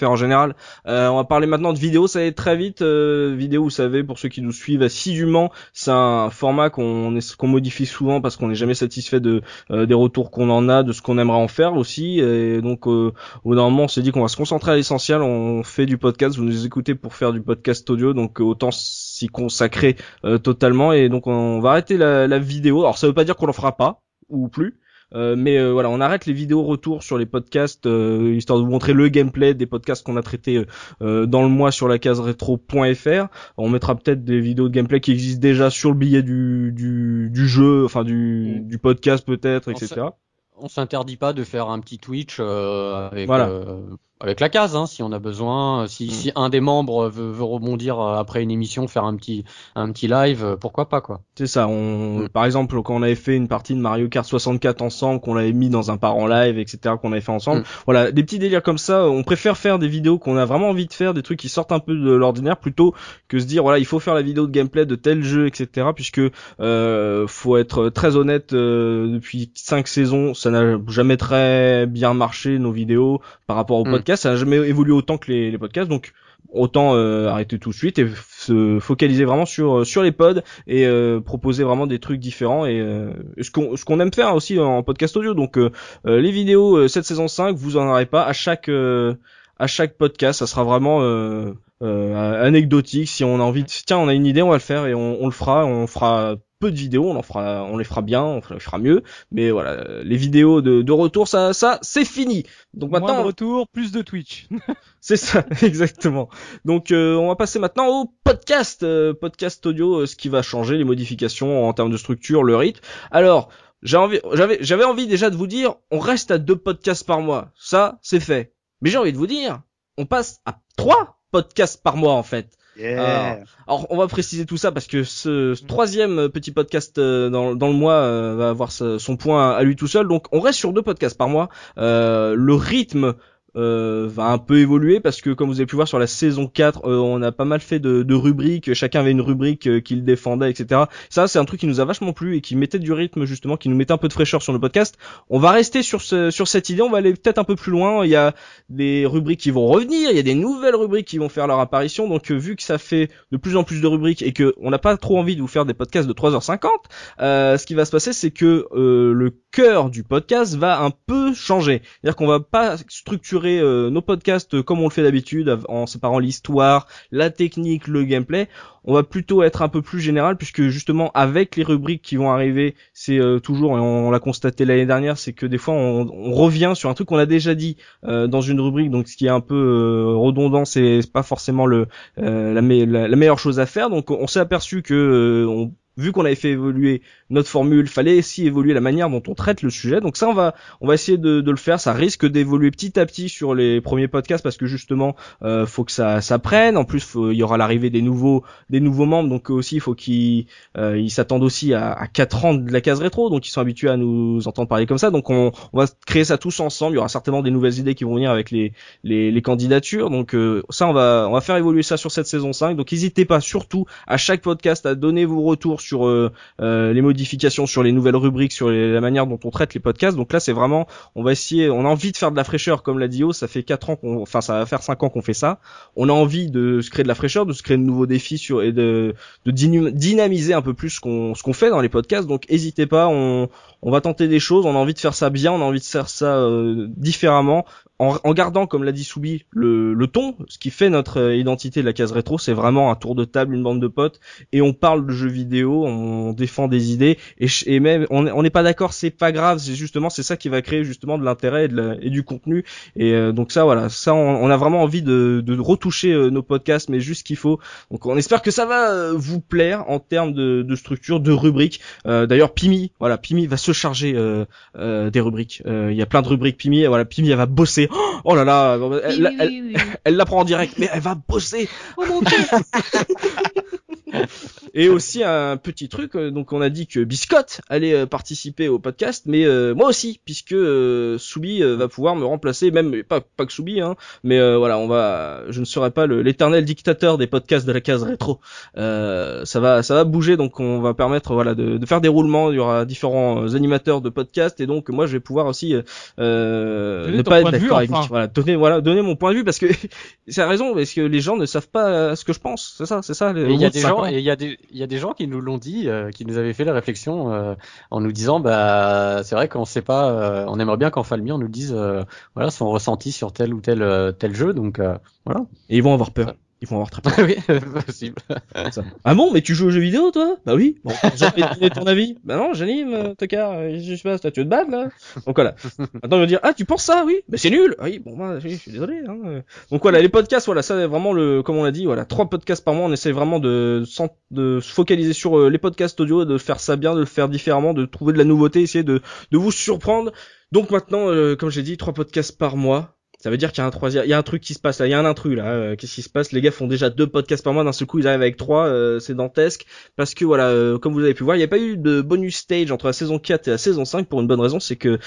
en général. on va parler maintenant de vidéos, ça va être très vite. vidéo, vous savez, pour ceux qui nous suivent suivent assidûment. C'est un format qu'on modifie souvent parce qu'on n'est jamais satisfait de des retours qu'on en a, de ce qu'on aimerait en faire aussi. Et donc au moment on s'est dit qu'on va se concentrer à l'essentiel. On fait du podcast. Vous nous écoutez pour faire du podcast audio, donc autant s'y consacrer totalement. Et donc on va arrêter la, la vidéo. Alors ça veut pas dire qu'on en fera pas ou plus. Euh, mais euh, voilà, on arrête les vidéos retour sur les podcasts euh, histoire de vous montrer le gameplay des podcasts qu'on a traités dans le mois sur la case rétro.fr. On mettra peut-être des vidéos de gameplay qui existent déjà sur le billet du, du, du jeu, enfin du, mm. du podcast peut-être, etc. On s'interdit pas de faire un petit Twitch avec voilà avec la case, hein, si on a besoin. Si, mm. si un des membres veut, veut, rebondir euh, après une émission, faire un petit un petit live, euh, pourquoi pas quoi. C'est ça. On, mm. par exemple, quand on avait fait une partie de Mario Kart 64 ensemble, qu'on l'avait mis dans un parent live, etc., qu'on avait fait ensemble. Mm. Voilà, des petits délires comme ça. On préfère faire des vidéos qu'on a vraiment envie de faire, des trucs qui sortent un peu de l'ordinaire, plutôt que se dire voilà, il faut faire la vidéo de gameplay de tel jeu, etc. Puisque euh, faut être très honnête, euh, depuis cinq saisons, ça n'a jamais très bien marché nos vidéos par rapport au podcast ça n'a jamais évolué autant que les, podcasts, donc autant euh, arrêter tout de suite et se focaliser vraiment sur euh, sur les pods et euh, proposer vraiment des trucs différents et ce qu'on ce qu'on aime faire aussi en podcast audio. Donc les vidéos cette saison 5, vous en aurez pas à chaque à chaque podcast, ça sera vraiment anecdotique. Si on a envie, de, tiens, on a une idée, on va le faire et on, on le fera. On fera peu de vidéos, on en fera, on les fera bien, on les fera mieux. Mais voilà, les vidéos de, de retour, ça, ça, c'est fini. Donc maintenant, Moins de retour, plus de Twitch. c'est ça, exactement. Donc euh, on va passer maintenant au podcast, euh, podcast audio, euh, ce qui va changer, les modifications en termes de structure, le rythme. Alors j'avais, j'avais envie déjà de vous dire, on reste à deux podcasts par mois. Ça, c'est fait. Mais j'ai envie de vous dire, on passe à trois podcasts par mois en fait. Alors, on va préciser tout ça parce que ce, troisième petit podcast euh, dans, dans le mois euh, va avoir son point à lui tout seul. Donc on reste sur deux podcasts par mois. Euh, le rythme euh, va un peu évoluer parce que comme vous avez pu voir sur la saison 4 euh, on a pas mal fait de, de rubriques chacun avait une rubrique euh, qu'il défendait etc ça c'est un truc qui nous a vachement plu et qui mettait du rythme justement qui nous mettait un peu de fraîcheur sur le podcast. On va rester sur ce, sur cette idée. On va aller peut-être un peu plus loin. Il y a des rubriques qui vont revenir. Il y a des nouvelles rubriques qui vont faire leur apparition. Donc vu que ça fait de plus en plus de rubriques et que on n'a pas trop envie de vous faire des podcasts de 3h50 ce qui va se passer c'est que le cœur du podcast va un peu changer. C'est à dire qu'on va pas structurer euh, nos podcasts comme on le fait d'habitude, en séparant l'histoire, la technique, le gameplay. On va plutôt être un peu plus général puisque justement avec les rubriques qui vont arriver, c'est euh, toujours, et on, l'a constaté l'année dernière, c'est que des fois on, revient sur un truc qu'on a déjà dit euh, dans une rubrique, donc ce qui est un peu redondant, c'est pas forcément le la, la, meilleure chose à faire. Donc on s'est aperçu que on vu qu'on avait fait évoluer notre formule, fallait aussi évoluer la manière dont on traite le sujet. Donc ça, on va, on va essayer de, le faire. Ça risque d'évoluer petit à petit sur les premiers podcasts parce que justement, euh, faut que ça, ça prenne. En plus, il y aura l'arrivée des nouveaux, des nouveaux membres. Donc aussi, il faut qu'ils, euh, ils s'attendent aussi à, à 4 ans de la case rétro. Donc ils sont habitués à nous entendre parler comme ça. Donc on, on va créer ça tous ensemble. Il y aura certainement des nouvelles idées qui vont venir avec les, les, les candidatures. Donc euh, ça, on va, on va faire évoluer ça sur cette saison 5. Donc n'hésitez pas surtout à chaque podcast à donner vos retours sur euh, euh, les modifications, sur les nouvelles rubriques, sur la manière dont on traite les podcasts. Donc là, c'est vraiment, on va essayer, on a envie de faire de la fraîcheur, comme l'a dit O, ça fait quatre ans qu'on, enfin, ça va faire cinq ans qu'on fait ça. On a envie de se créer de la fraîcheur, de se créer de nouveaux défis sur et de, dynamiser un peu plus ce qu'on, ce qu'on fait dans les podcasts. Donc, n'hésitez pas, on, on va tenter des choses, on a envie de faire ça bien, on a envie de faire ça euh, différemment, en, gardant, comme l'a dit Soubi, le, le, ton, ce qui fait notre euh, identité de la case rétro, c'est vraiment un tour de table, une bande de potes, et on parle de jeux vidéo, on défend des idées, et, et même on n'est pas d'accord, c'est pas grave, c'est justement c'est ça qui va créer justement de l'intérêt et, et, du contenu, et euh, donc ça voilà, ça on, a vraiment envie de, de retoucher nos podcasts, mais juste ce qu'il faut. Donc on espère que ça va vous plaire en termes de, de structure, de rubriques. D'ailleurs Pimi, voilà, Pimi va se charger euh, euh, des rubriques. Euh, il y a plein de rubriques Pimi. Voilà, Pimi elle va bosser. Oh là là, elle l'apprend en direct, mais elle va bosser. Oh mon dieu. Et aussi un petit truc, euh, donc on a dit que Biscotte allait euh, participer au podcast, mais euh, moi aussi, puisque Soubi va pouvoir me remplacer, même pas pas que Soubi, hein, mais voilà, on va, je ne serai pas l'éternel dictateur des podcasts de la case rétro. ça va, ça va bouger, donc on va permettre voilà de, de, faire des roulements. Il y aura différents animateurs de podcasts, et donc moi je vais pouvoir aussi ne pas être d'accord avec Voilà, donner voilà donner mon point de vue parce que c'est raison, parce que les gens ne savent pas ce que je pense. C'est ça, c'est ça. Il y a des gens il y a des y a des gens qui nous l'ont dit, euh, qui nous avaient fait la réflexion euh, en nous disant bah c'est vrai qu'on sait pas, euh, on aimerait bien qu'en Falmi on nous dise voilà son ressenti sur tel ou tel tel jeu, donc voilà. Et ils vont avoir peur. Ils vont avoir très peur. oui, possible. ah bon, mais tu joues aux jeux vidéo, toi? Bah oui. Bon, j'ai de donner ton avis? Bah non, j'anime, euh, Tokar. Je sais pas, tu veux te battre, là Donc voilà. Maintenant, je vais dire, ah, tu penses ça, oui Mais c'est nul Oui, bon, bah, je suis désolé. Hein. Donc voilà, les podcasts, voilà, ça, vraiment, le, comme on l'a dit, voilà, trois podcasts par mois, on essaie vraiment de, de se focaliser sur euh, les podcasts audio, de faire ça bien, de le faire différemment, de trouver de la nouveauté, essayer de, de vous surprendre. Donc maintenant, euh, comme j'ai dit, trois podcasts par mois. Ça veut dire qu'il y a un troisième, il y a un truc qui se passe là, il y a un intrus là. Euh, qu'est-ce qui se passe? Les gars font déjà deux podcasts par mois, d'un seul coup ils arrivent avec trois, euh, c'est dantesque. Parce que voilà, euh, comme vous avez pu voir, il n'y a pas eu de bonus stage entre la saison 4 et la saison 5 pour une bonne raison, c'est que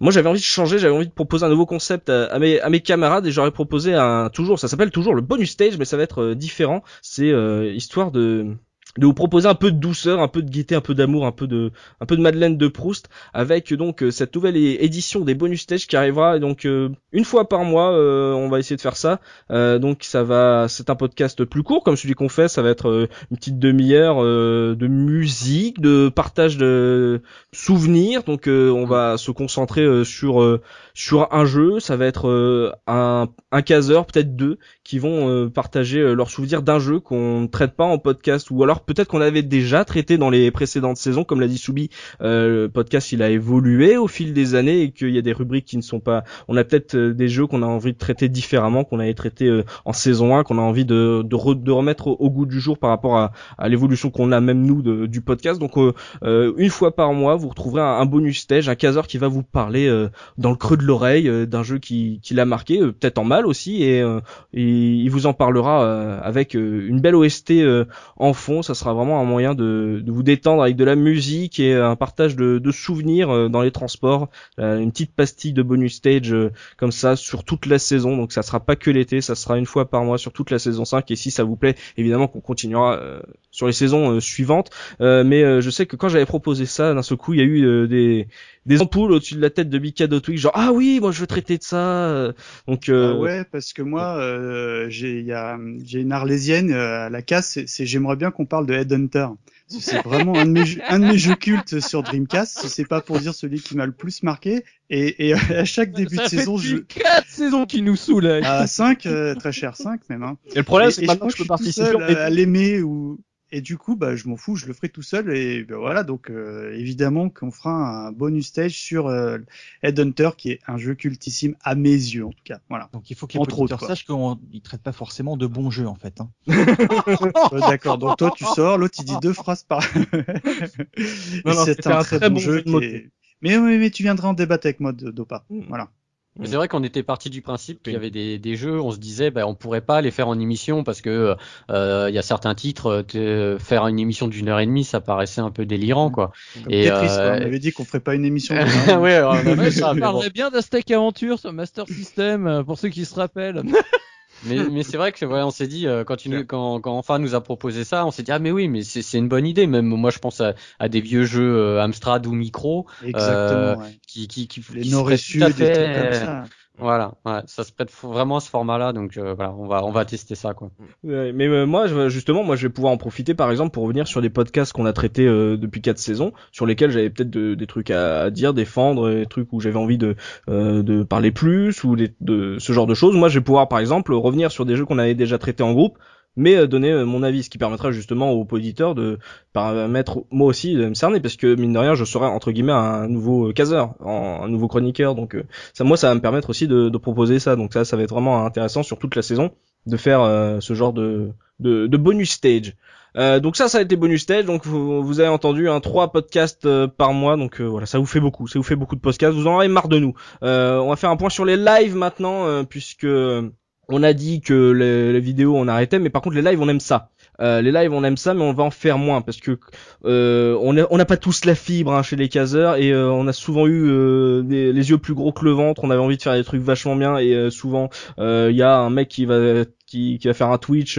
moi j'avais envie de changer, j'avais envie de proposer un nouveau concept à, mes, à mes camarades et j'aurais proposé un toujours, ça s'appelle toujours le bonus stage, mais ça va être différent. C'est histoire de de vous proposer un peu de douceur, un peu de gaieté, un peu d'amour, un peu de un peu de Madeleine de Proust avec donc euh, cette nouvelle édition des bonus stages qui arrivera donc euh, une fois par mois euh, on va essayer de faire ça. donc ça va c'est un podcast plus court comme celui qu'on fait, ça va être une petite demi-heure de musique, de partage de souvenirs. Donc on va se concentrer sur sur un jeu, ça va être un un caseur, peut-être deux qui vont partager leurs souvenirs d'un jeu qu'on ne traite pas en podcast ou alors peut-être qu'on avait déjà traité dans les précédentes saisons, comme l'a dit Soubi, euh, le podcast il a évolué au fil des années et qu'il y a des rubriques qui ne sont pas. On a peut-être euh, des jeux qu'on a envie de traiter différemment, qu'on avait traité euh, en saison 1, qu'on a envie de, remettre au, goût du jour par rapport à, l'évolution qu'on a même nous du podcast. Donc une fois par mois, vous retrouverez un, bonus stage, un caseur qui va vous parler dans le creux de l'oreille d'un jeu qui, qui l'a marqué, peut-être en mal aussi, et, il vous en parlera avec une belle OST en fond. Sera vraiment un moyen de, de, vous détendre avec de la musique et un partage de, de souvenirs euh, dans les transports. Euh, une petite pastille de bonus stage euh, comme ça sur toute la saison. Donc ça sera pas que l'été, ça sera une fois par mois sur toute la saison 5. Et si ça vous plaît, évidemment qu'on continuera sur les saisons suivantes. mais je sais que quand j'avais proposé ça, d'un seul coup, il y a eu des des ampoules au-dessus de la tête de Mikado Twig, genre ah oui, moi je veux traiter de ça. Donc ah ouais, parce que moi j'ai y a j'ai une arlésienne à la casse, c'est j'aimerais bien qu'on parle de Headhunter. C'est vraiment un de, mes, un de mes jeux cultes sur Dreamcast. C'est pas pour dire celui qui m'a le plus marqué. Et, et à chaque début de saison, je. quatre saisons qui nous saoulent. À 5, euh, très cher, 5 même. Hein. Et le problème, c'est que maintenant je, peux participer. À, à l'aimer ou et du coup, bah, je m'en fous, je le ferai tout seul. Et ben, voilà, donc euh, évidemment qu'on fera un bonus stage sur euh, Headhunter, qui est un jeu cultissime à mes yeux, en tout cas. Voilà. Donc il faut qu'il sache qu'il ne traite pas forcément de bons jeux, en fait. Hein. D'accord, donc toi tu sors, l'autre il dit deux phrases par... c'est un, très, bon jeu. mais, oui, mais tu viendras en débattre avec moi, Dopa. Mm. Voilà. Mais c'est vrai qu'on était parti du principe qu'il y avait des, des, jeux, on se disait, ben, on pourrait pas les faire en émission parce que euh, il y a certains titres, euh, faire une émission d'une heure et demie, ça paraissait un peu délirant, quoi. et euh... on avait dit qu'on ferait pas une émission. ouais, on avait ça. parlerait bien d'Aztec Aventure sur Master System euh, pour ceux qui se rappellent. Mais, mais c'est vrai que ouais, on s'est dit euh, quand, tu quand, quand enfin nous a proposé ça, on s'est dit ah mais oui mais c'est une bonne idée. Même moi je pense à, à des vieux jeux euh, Amstrad ou Micro euh, qui qui qui, les qui reçus, des trucs comme ça. Voilà, ouais, ça se prête vraiment à ce format-là, donc euh, voilà, on va on va tester ça quoi. mais euh, moi, justement, moi, je vais pouvoir en profiter, par exemple, pour revenir sur des podcasts qu'on a traités euh, depuis quatre saisons, sur lesquels j'avais peut-être des trucs à, dire, défendre, des trucs où j'avais envie de de parler plus ou de ce genre de choses. Moi, je vais pouvoir, par exemple, revenir sur des jeux qu'on avait déjà traités en groupe mais euh, donner euh, mon avis, ce qui permettra justement aux auditeurs de permettre moi aussi de me cerner, parce que mine de rien, je serai entre guillemets un nouveau caseur, un nouveau chroniqueur, donc euh, ça, moi, ça va me permettre aussi de, de, proposer ça, donc ça, ça va être vraiment intéressant sur toute la saison de faire ce genre de, de, de bonus stage. Euh, donc ça, ça a été bonus stage. Donc vous, vous avez entendu un hein, trois podcasts par mois. Donc voilà, ça vous fait beaucoup, ça vous fait beaucoup de podcasts. Vous en avez marre de nous. on va faire un point sur les lives maintenant, puisque on a dit que les, vidéos on arrêtait, mais par contre les lives on aime ça. Euh, les lives on aime ça, mais on va en faire moins parce que euh, on n'a pas tous la fibre hein, chez les caseurs et euh, on a souvent eu les yeux plus gros que le ventre. On avait envie de faire des trucs vachement bien et souvent il y a un mec qui va qui, qui va faire un Twitch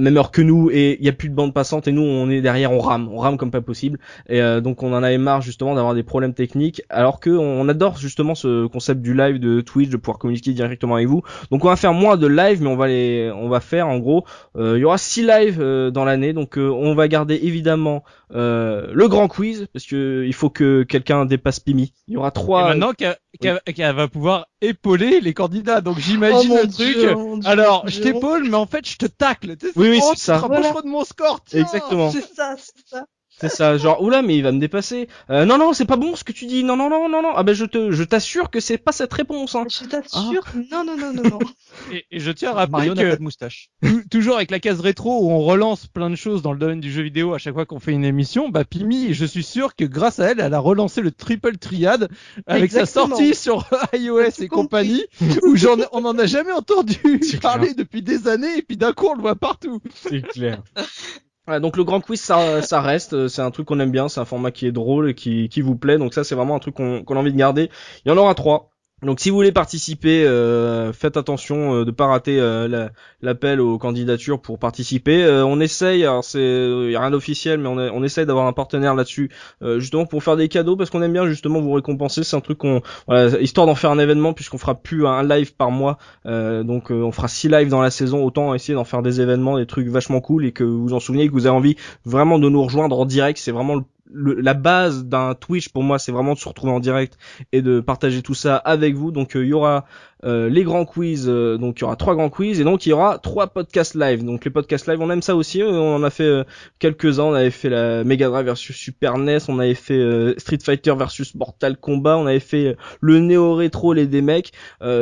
même heure que nous et il y a plus de bande passante et nous on est derrière, on rame, on rame comme pas possible et donc on en avait marre justement d'avoir des problèmes techniques alors que on adore justement ce concept du live de Twitch de pouvoir communiquer directement avec vous. Donc on va faire moins de live mais on va les on va faire en gros il y aura six lives dans l'année donc on va garder évidemment le grand quiz parce que il faut que quelqu'un dépasse Pimi. Il y aura trois. Et maintenant qu'elle va pouvoir épauler les candidats. Donc j'imagine oh le truc. Alors je t'épaule, mais en fait je te tacle. oui, oui, c'est ça. de mon score. Exactement. C'est ça, c'est ça. C'est ça, genre oula mais il va me dépasser. Euh, non non c'est pas bon ce que tu dis. Non non non non non. Ah ben je te je t'assure que c'est pas cette réponse. Hein. Je t'assure. Ah. Non non non non non. et, et, je tiens à rappeler que de moustache. toujours avec la case rétro où on relance plein de choses dans le domaine du jeu vidéo à chaque fois qu'on fait une émission. Bah Pimi, je suis sûr que grâce à elle, elle a relancé le triple triade avec sa sortie sur iOS et compagnie où j'en on en a jamais entendu parler depuis des années et puis d'un coup on le voit partout. C'est clair donc le grand quiz ça, ça reste, euh, c'est un truc qu'on aime bien, c'est un format qui est drôle et qui, qui vous plaît, donc ça c'est vraiment un truc qu'on a envie de garder. Il y en aura trois. Donc si vous voulez participer, euh, faites attention euh, de pas rater euh, l'appel aux candidatures pour participer. on essaye, alors c'est y a rien d'officiel, mais on, essaye d'avoir un partenaire là-dessus, justement pour faire des cadeaux parce qu'on aime bien justement vous récompenser. C'est un truc qu'on, voilà, histoire d'en faire un événement puisqu'on fera plus un live par mois, donc on fera six lives dans la saison. Autant essayer d'en faire des événements, des trucs vachement cool et que vous en souvenez, que vous avez envie vraiment de nous rejoindre en direct. C'est vraiment le la base d'un Twitch pour moi c'est vraiment de se retrouver en direct et de partager tout ça avec vous. Donc euh, il y aura euh, les grands quiz, euh, donc il y aura trois grands quiz et donc il y aura trois podcasts live. Donc les podcasts live, on aime ça aussi. Euh, on en a fait quelques-uns. On avait fait la Mega Drive versus Super NES, on avait fait Street Fighter versus Mortal Kombat, on avait fait le néo rétro les des mecs.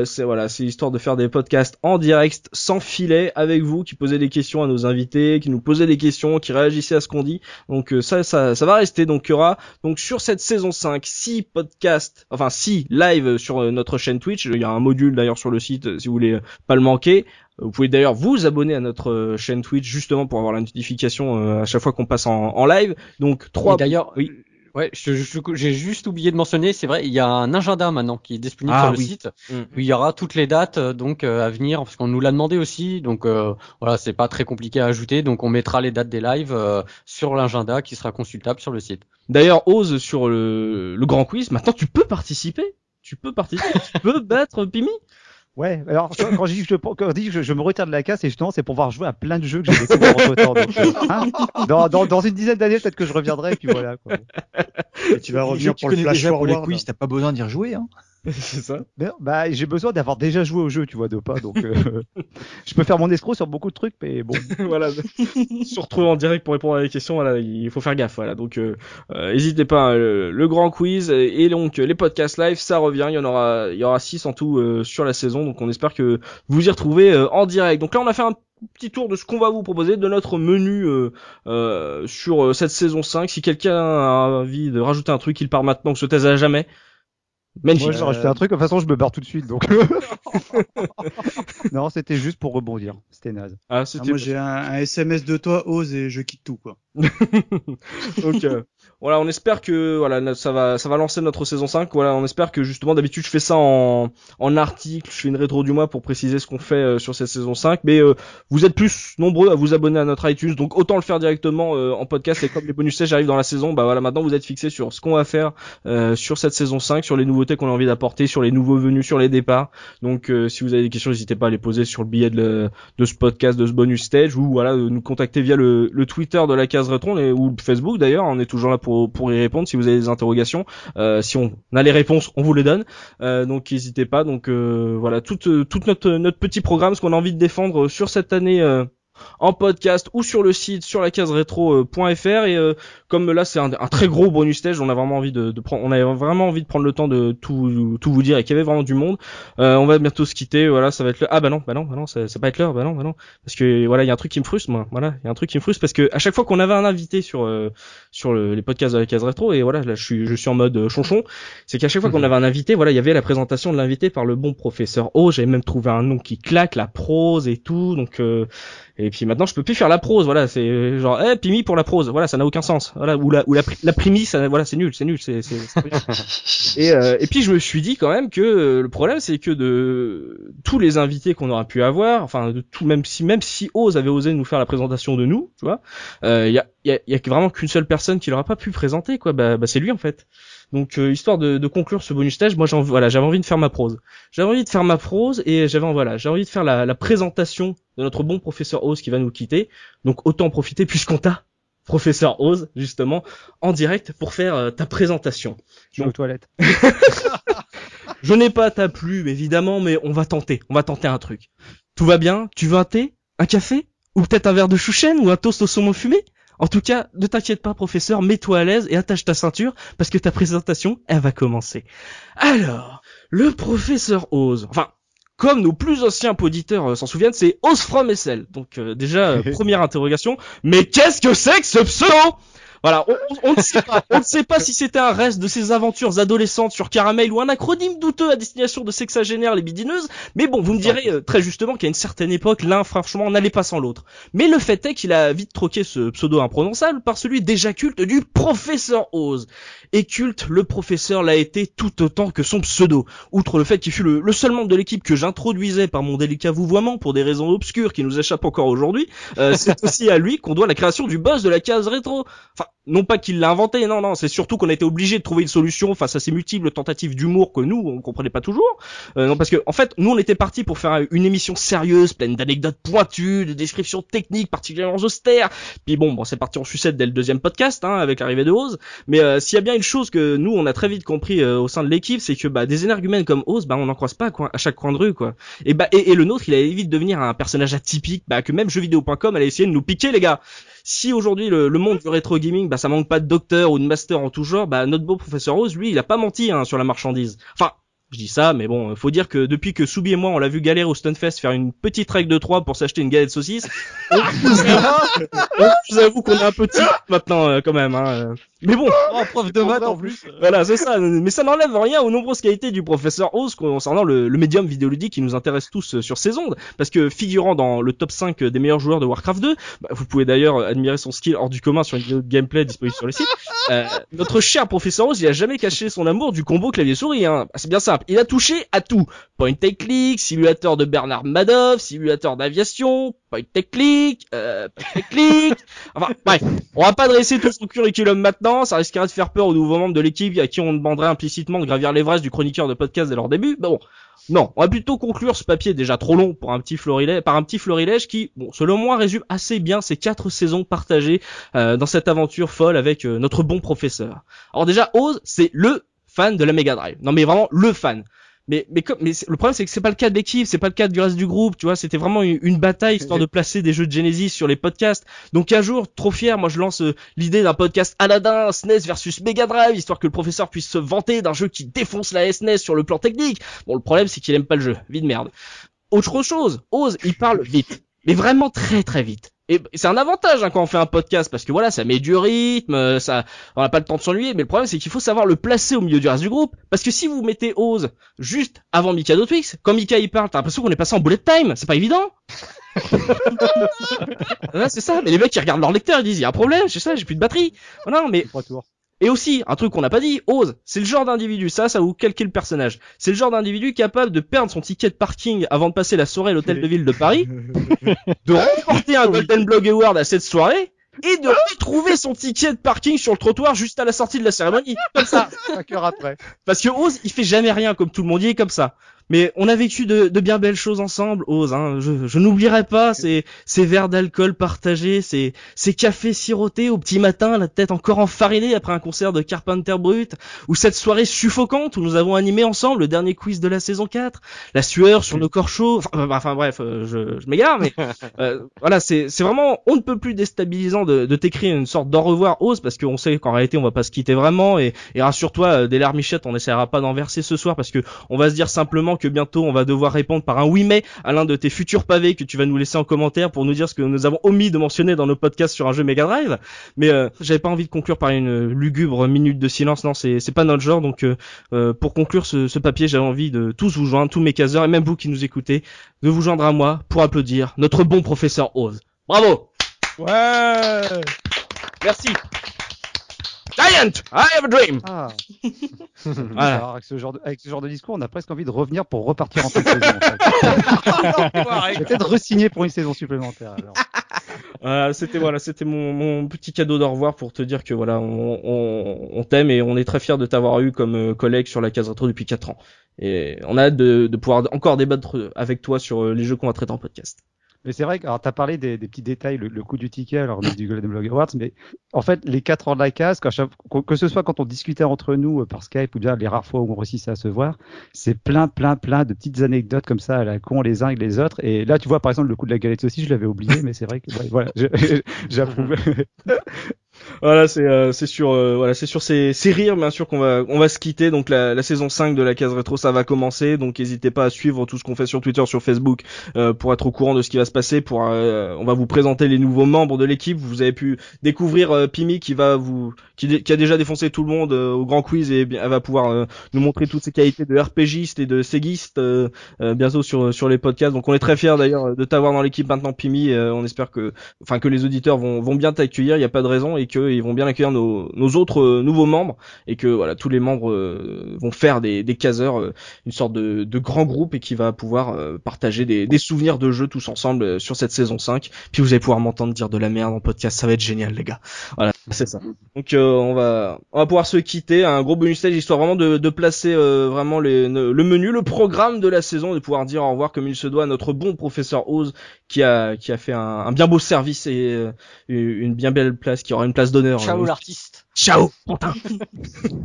c'est voilà, c'est histoire de faire des podcasts en direct, sans filet, avec vous, qui posez des questions à nos invités, qui nous posaient des questions, qui réagissaient à ce qu'on dit. Donc ça, ça, ça va rester. Donc il y aura donc sur cette saison 5 six podcasts, enfin six live sur notre chaîne Twitch. Il y a un module d'ailleurs sur le site euh, si vous voulez euh, pas le manquer. Vous pouvez d'ailleurs vous abonner à notre euh, chaîne Twitch justement pour avoir la notification à chaque fois qu'on passe en, live. Donc trois. D'ailleurs, oui. Ouais, j'ai juste oublié de mentionner, c'est vrai, il y a un agenda maintenant qui est disponible ah sur le site mm. où il y aura toutes les dates donc à venir parce qu'on nous l'a demandé aussi. Donc voilà, c'est pas très compliqué à ajouter, donc on mettra les dates des lives sur l'agenda qui sera consultable sur le site. D'ailleurs, ose sur le, le grand quiz. Maintenant, tu peux participer tu peux participer, tu peux battre Pimi. Ouais, alors quand, je dis que je, quand je, dis que je, me retire de la casse, c'est justement c'est pour pouvoir jouer à plein de jeux que j'ai découvert entre temps. Hein dans, dans, dans, une dizaine d'années, peut-être que je reviendrai, et puis voilà. Quoi. Et tu vas revenir pour le flash pour les quiz, t'as pas besoin d'y rejouer. Hein. c'est ça. bah, j'ai besoin d'avoir déjà joué au jeu, tu vois, de pas. Donc, euh, je peux faire mon escroc sur beaucoup de trucs, mais bon. voilà. Se retrouver en direct pour répondre à des questions, voilà, il faut faire gaffe, voilà. Donc, euh, euh n'hésitez pas. Hein, le, grand quiz et donc les podcasts live, ça revient. Il y en aura, il y aura six en tout euh, sur la saison. Donc, on espère que vous y retrouvez en direct. Donc là, on a fait un petit tour de ce qu'on va vous proposer, de notre menu euh, euh, sur cette saison 5. Si quelqu'un a envie de rajouter un truc, il part maintenant, que se taise à jamais. Magnifique. Moi, j'ai rajouté un truc, de toute façon, je me barre tout de suite, donc. non, c'était juste pour rebondir. C'était naze. Ah, ah moi, j'ai un, SMS de toi, ose, et je quitte tout, quoi. donc, euh, voilà, on espère que, voilà, ça va, ça va lancer notre saison 5. Voilà, on espère que, justement, d'habitude, je fais ça en, en article, je fais une rétro du mois pour préciser ce qu'on fait euh, sur cette saison 5. Mais, euh, vous êtes plus nombreux à vous abonner à notre iTunes, donc autant le faire directement en podcast. Et comme les bonus stage arrivent dans la saison, bah voilà, maintenant, vous êtes fixés sur ce qu'on va faire sur cette saison 5, sur les nouveaux qu'on a envie d'apporter sur les nouveaux venus, sur les départs. Donc euh, si vous avez des questions, n'hésitez pas à les poser sur le billet de, de, ce podcast, de ce bonus stage, ou voilà, nous contacter via le, le Twitter de la case Retron ou le Facebook d'ailleurs. On est toujours là pour pour y répondre si vous avez des interrogations. Euh, si on a les réponses, on vous les donne. Euh, donc n'hésitez pas. Donc voilà, tout, tout notre notre petit programme, ce qu'on a envie de défendre sur cette année en podcast ou sur le site sur la case rétro.fr et euh, comme là c'est un, très gros bonus stage on a vraiment envie de, prendre on avait vraiment envie de prendre le temps de tout tout vous dire et qu'il y avait vraiment du monde. Euh, on va bientôt se quitter. Voilà ça va être le ah bah non bah non bah non ça, ça va être l'heure bah non bah non. Parce que voilà il y a un truc qui me frustre moi. Voilà il y a un truc qui me frustre parce que à chaque fois qu'on avait un invité sur euh, sur les podcasts de la case rétro et voilà là je suis je suis en mode chonchon c'est qu'à chaque fois qu'on avait un invité voilà il y avait la présentation de l'invité par le bon professeur O. J'avais même trouvé un nom qui claque la prose et tout. Donc et puis maintenant je peux plus faire la prose voilà c'est genre eh Pimi pour la prose. Voilà ça n'a aucun sens. Voilà ou la ou la, la primis ça, voilà c'est nul c'est nul c'est et euh, et puis je me suis dit quand même que euh, le problème c'est que de tous les invités qu'on aurait pu avoir enfin de tout même si même si Oz avait osé nous faire la présentation de nous tu vois il euh, y a y a, y a vraiment qu'une seule personne qui l'aura pas pu présenter quoi. Bah, bah c'est lui en fait donc euh, histoire de, de, conclure ce bonus stage, moi voilà, j'avais envie de faire ma prose. J'avais envie de faire ma prose et j'avais voilà, j'ai envie de faire la, la, présentation de notre bon professeur Oz qui va nous quitter. Donc autant en profiter puisqu'on t'a professeur Oz justement en direct pour faire euh, ta présentation. Je aux toilettes. je n'ai pas ta plume évidemment, mais on va tenter, on va tenter un truc. Tout va bien? Tu veux un thé? Un café? Ou peut-être un verre de chouchen? Ou un toast au saumon fumé? En tout cas, ne t'inquiète pas, professeur, mets-toi à l'aise et attache ta ceinture parce que ta présentation, elle va commencer. Alors, le professeur Oz, enfin, comme nos plus anciens auditeurs euh, s'en souviennent, c'est Oz from SL. Donc euh, déjà, euh, première interrogation, mais qu'est-ce que c'est que ce pseudo? Voilà, on, ne sait pas, on ne sait pas si c'était un reste de ses aventures adolescentes sur Caramel ou un acronyme douteux à destination de sexagénaires les bidineuses, mais bon, vous me direz euh, très justement qu'à une certaine époque, l'un franchement n'allait pas sans l'autre. Mais le fait est qu'il a vite troqué ce pseudo imprononçable par celui déjà culte du professeur Oz. Et culte, le professeur l'a été tout autant que son pseudo. Outre le fait qu'il fut le, seul membre de l'équipe que j'introduisais par mon délicat vouvoiement pour des raisons obscures qui nous échappent encore aujourd'hui, euh, c'est aussi à lui qu'on doit la création du boss de la case rétro. Enfin, non pas qu'il l'a inventé, non, non, c'est surtout qu'on a été obligé de trouver une solution face à ces multiples tentatives d'humour que nous, on comprenait pas toujours. Euh, non, parce que, en fait, nous, on était parti pour faire une émission sérieuse, pleine d'anecdotes pointues, de descriptions techniques particulièrement austères. Puis bon, bon, c'est parti en sucette dès le deuxième podcast, hein, avec l'arrivée de Oz. Mais euh, s'il y a bien une chose que nous, on a très vite compris euh, au sein de l'équipe, c'est que bah, des énergumènes comme Oz, bah, on n'en croise pas quoi, à chaque coin de rue, quoi. Et bah, et, et le nôtre, il allait vite devenir un personnage atypique, bah, que même jeuxvideo.com allait essayer de nous piquer, les gars. Si aujourd'hui le, monde du rétro gaming, bah ça manque pas de docteur ou de master en tout genre, bah notre beau professeur Rose, lui, il a pas menti hein, sur la marchandise. Enfin, je dis ça, mais bon, faut dire que depuis que Soubi et moi, on l'a vu galérer au Stunfest faire une petite règle de 3 pour s'acheter une galette de saucisse, on, vous avoue qu'on est un petit maintenant euh, quand même. Hein. Mais bon, oh, prof de maths en plus. Voilà, c'est ça. Mais ça n'enlève rien aux nombreuses qualités du professeur Oz concernant le, le médium vidéoludique qui nous intéresse tous euh, sur ces ondes. Parce que figurant dans le top 5 des meilleurs joueurs de Warcraft 2, bah, vous pouvez d'ailleurs admirer son skill hors du commun sur une vidéo de gameplay disponible sur le site. Euh, notre cher professeur Oz, il a jamais caché son amour du combo clavier-souris. Hein. C'est bien simple. Il a touché à tout. Point and click, simulateur de Bernard Madoff, simulateur d'aviation, point and click, euh, point click. Enfin, bref. On va pas dresser tout son curriculum maintenant ça risquerait de faire peur aux nouveaux membres de l'équipe à qui on demanderait implicitement de gravir l'Everest du chroniqueur de podcast dès leur début. bon, non, on va plutôt conclure ce papier déjà trop long pour un petit florilège, par un petit florilège qui, bon, selon moi, résume assez bien ces quatre saisons partagées euh, dans cette aventure folle avec euh, notre bon professeur. Alors déjà, Oz, c'est le fan de la Mega Drive. Non mais vraiment le fan mais mais mais le problème c'est que c'est pas le cas de l'équipe, c'est pas le cas du reste du groupe, tu vois, c'était vraiment une, bataille histoire de placer des jeux de Genesis sur les podcasts. Donc un jour, trop fier, moi je lance euh, l'idée d'un podcast Aladdin SNES versus Mega Drive histoire que le professeur puisse se vanter d'un jeu qui défonce la SNES sur le plan technique. Bon, le problème c'est qu'il aime pas le jeu, vide merde. Autre chose, Ose, il parle vite, mais vraiment très très vite. Et c'est un avantage hein, quand on fait un podcast parce que voilà, ça met du rythme, euh, ça, on n'a pas le temps de s'ennuyer. Mais le problème c'est qu'il faut savoir le placer au milieu du reste du groupe parce que si vous mettez Oz juste avant Mika Twix, quand Mika il parle, t'as l'impression qu'on est passé en bullet time. C'est pas évident. c'est ça. Mais les mecs qui regardent leur lecteur ils disent il y a un problème, c'est ça, j'ai plus de batterie. Non mais. Et aussi, un truc qu'on n'a pas dit, Ose, c'est le genre d'individu, ça, ça vous calquer le personnage. C'est le genre d'individu capable de perdre son ticket de parking avant de passer la soirée à l'hôtel de ville de Paris, de remporter un Golden Blog Award à cette soirée, et de retrouver son ticket de parking sur le trottoir juste à la sortie de la cérémonie. Comme ça. après. Parce que Ose, il fait jamais rien comme tout le monde, il est comme ça. Mais on a vécu de, de bien belles choses ensemble, Ose. Hein. Je, je n'oublierai pas ces, ces verres d'alcool partagés, ces, ces cafés sirotés au petit matin, la tête encore enfarinée après un concert de Carpenter Brut, ou cette soirée suffocante où nous avons animé ensemble le dernier quiz de la saison 4, la sueur sur nos corps chauds. Enfin, enfin bref, euh, je, je m'égare, mais euh, voilà, c'est vraiment on ne peut plus déstabilisant de, de t'écrire une sorte d'au revoir, Ose, parce qu'on sait qu'en réalité on va pas se quitter vraiment. Et, et rassure-toi, euh, des larmichettes, on n'essaiera pas d'en verser ce soir parce que on va se dire simplement que bientôt on va devoir répondre par un oui mais à l'un de tes futurs pavés que tu vas nous laisser en commentaire pour nous dire ce que nous avons omis de mentionner dans nos podcasts sur un jeu Mega Drive. Mais euh, j'avais pas envie de conclure par une lugubre minute de silence. Non, c'est c'est pas notre genre. Donc euh, euh, pour conclure ce, ce papier, j'avais envie de tous vous joindre, tous mes caseurs et même vous qui nous écoutez, de vous joindre à moi pour applaudir notre bon professeur Oz. Bravo. Ouais. Merci. Giant, I have a dream. Ah. Voilà. Alors, avec, ce genre de, avec ce genre de discours, on a presque envie de revenir pour repartir en fin de saison. En fait. Peut-être re-signer pour une saison supplémentaire. Alors. Voilà, c'était voilà, c'était mon, mon petit cadeau d'au revoir pour te dire que voilà, on, on, on t'aime et on est très fier de t'avoir eu comme euh, collègue sur la case rétro depuis 4 ans. Et on a hâte de, de pouvoir encore débattre avec toi sur euh, les jeux qu'on va traiter en podcast. Mais c'est vrai que, alors, t'as parlé des, des petits détails, le, le coût du ticket, alors, du Golden Blog Awards, mais en fait, les quatre ans de la case, chaque- que, ce soit quand on discutait entre nous euh, par Skype ou bien les rares fois où on réussissait à se voir, c'est plein, plein, plein de petites anecdotes comme ça à la con les uns et les autres. Et là, tu vois, par exemple, le coup de la galette aussi, je l'avais oublié, mais c'est vrai que, ouais, voilà, j'approuve. Voilà, c'est euh, c'est sur euh, voilà, c'est sur ces, rires bien sûr qu'on va on va se quitter. Donc la, la saison 5 de la case rétro ça va commencer. Donc n'hésitez pas à suivre tout ce qu'on fait sur Twitter, sur Facebook euh, pour être au courant de ce qui va se passer pour euh, on va vous présenter les nouveaux membres de l'équipe, vous avez pu découvrir euh, Pimi qui va vous qui, qui a déjà défoncé tout le monde euh, au grand quiz et elle va pouvoir nous montrer toutes ses qualités de RPGiste et de séguiste bientôt sur sur les podcasts. Donc on est très fiers d'ailleurs de t'avoir dans l'équipe maintenant Pimi, on espère que enfin que les auditeurs vont, vont bien t'accueillir, il n'y a pas de raison, et qu'ils vont bien accueillir nos, nos autres euh, nouveaux membres, et que voilà tous les membres euh, vont faire des, des caseurs, euh, une sorte de, de grand groupe, et qui va pouvoir euh, partager des, des souvenirs de jeux tous ensemble euh, sur cette saison 5. Puis vous allez pouvoir m'entendre dire de la merde en podcast, ça va être génial les gars. Voilà, c'est ça. Donc on va on va pouvoir se quitter, un gros bonus stage histoire vraiment de, de placer vraiment les, le menu, le programme de la saison, de pouvoir dire au revoir comme il se doit à notre bon professeur Oz qui a qui a fait un, un bien beau service et une bien belle place, qui aura une place d'honneur. Ciao euh, l'artiste. Ciao.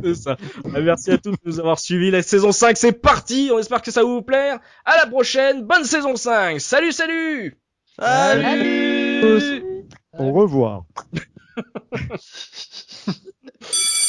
C'est ça. Ah, Merci à tous de nous avoir suivis. La saison 5, c'est parti. On espère que ça va vous plaire. À la prochaine. Bonne saison 5. Salut, salut. Salut Au revoir.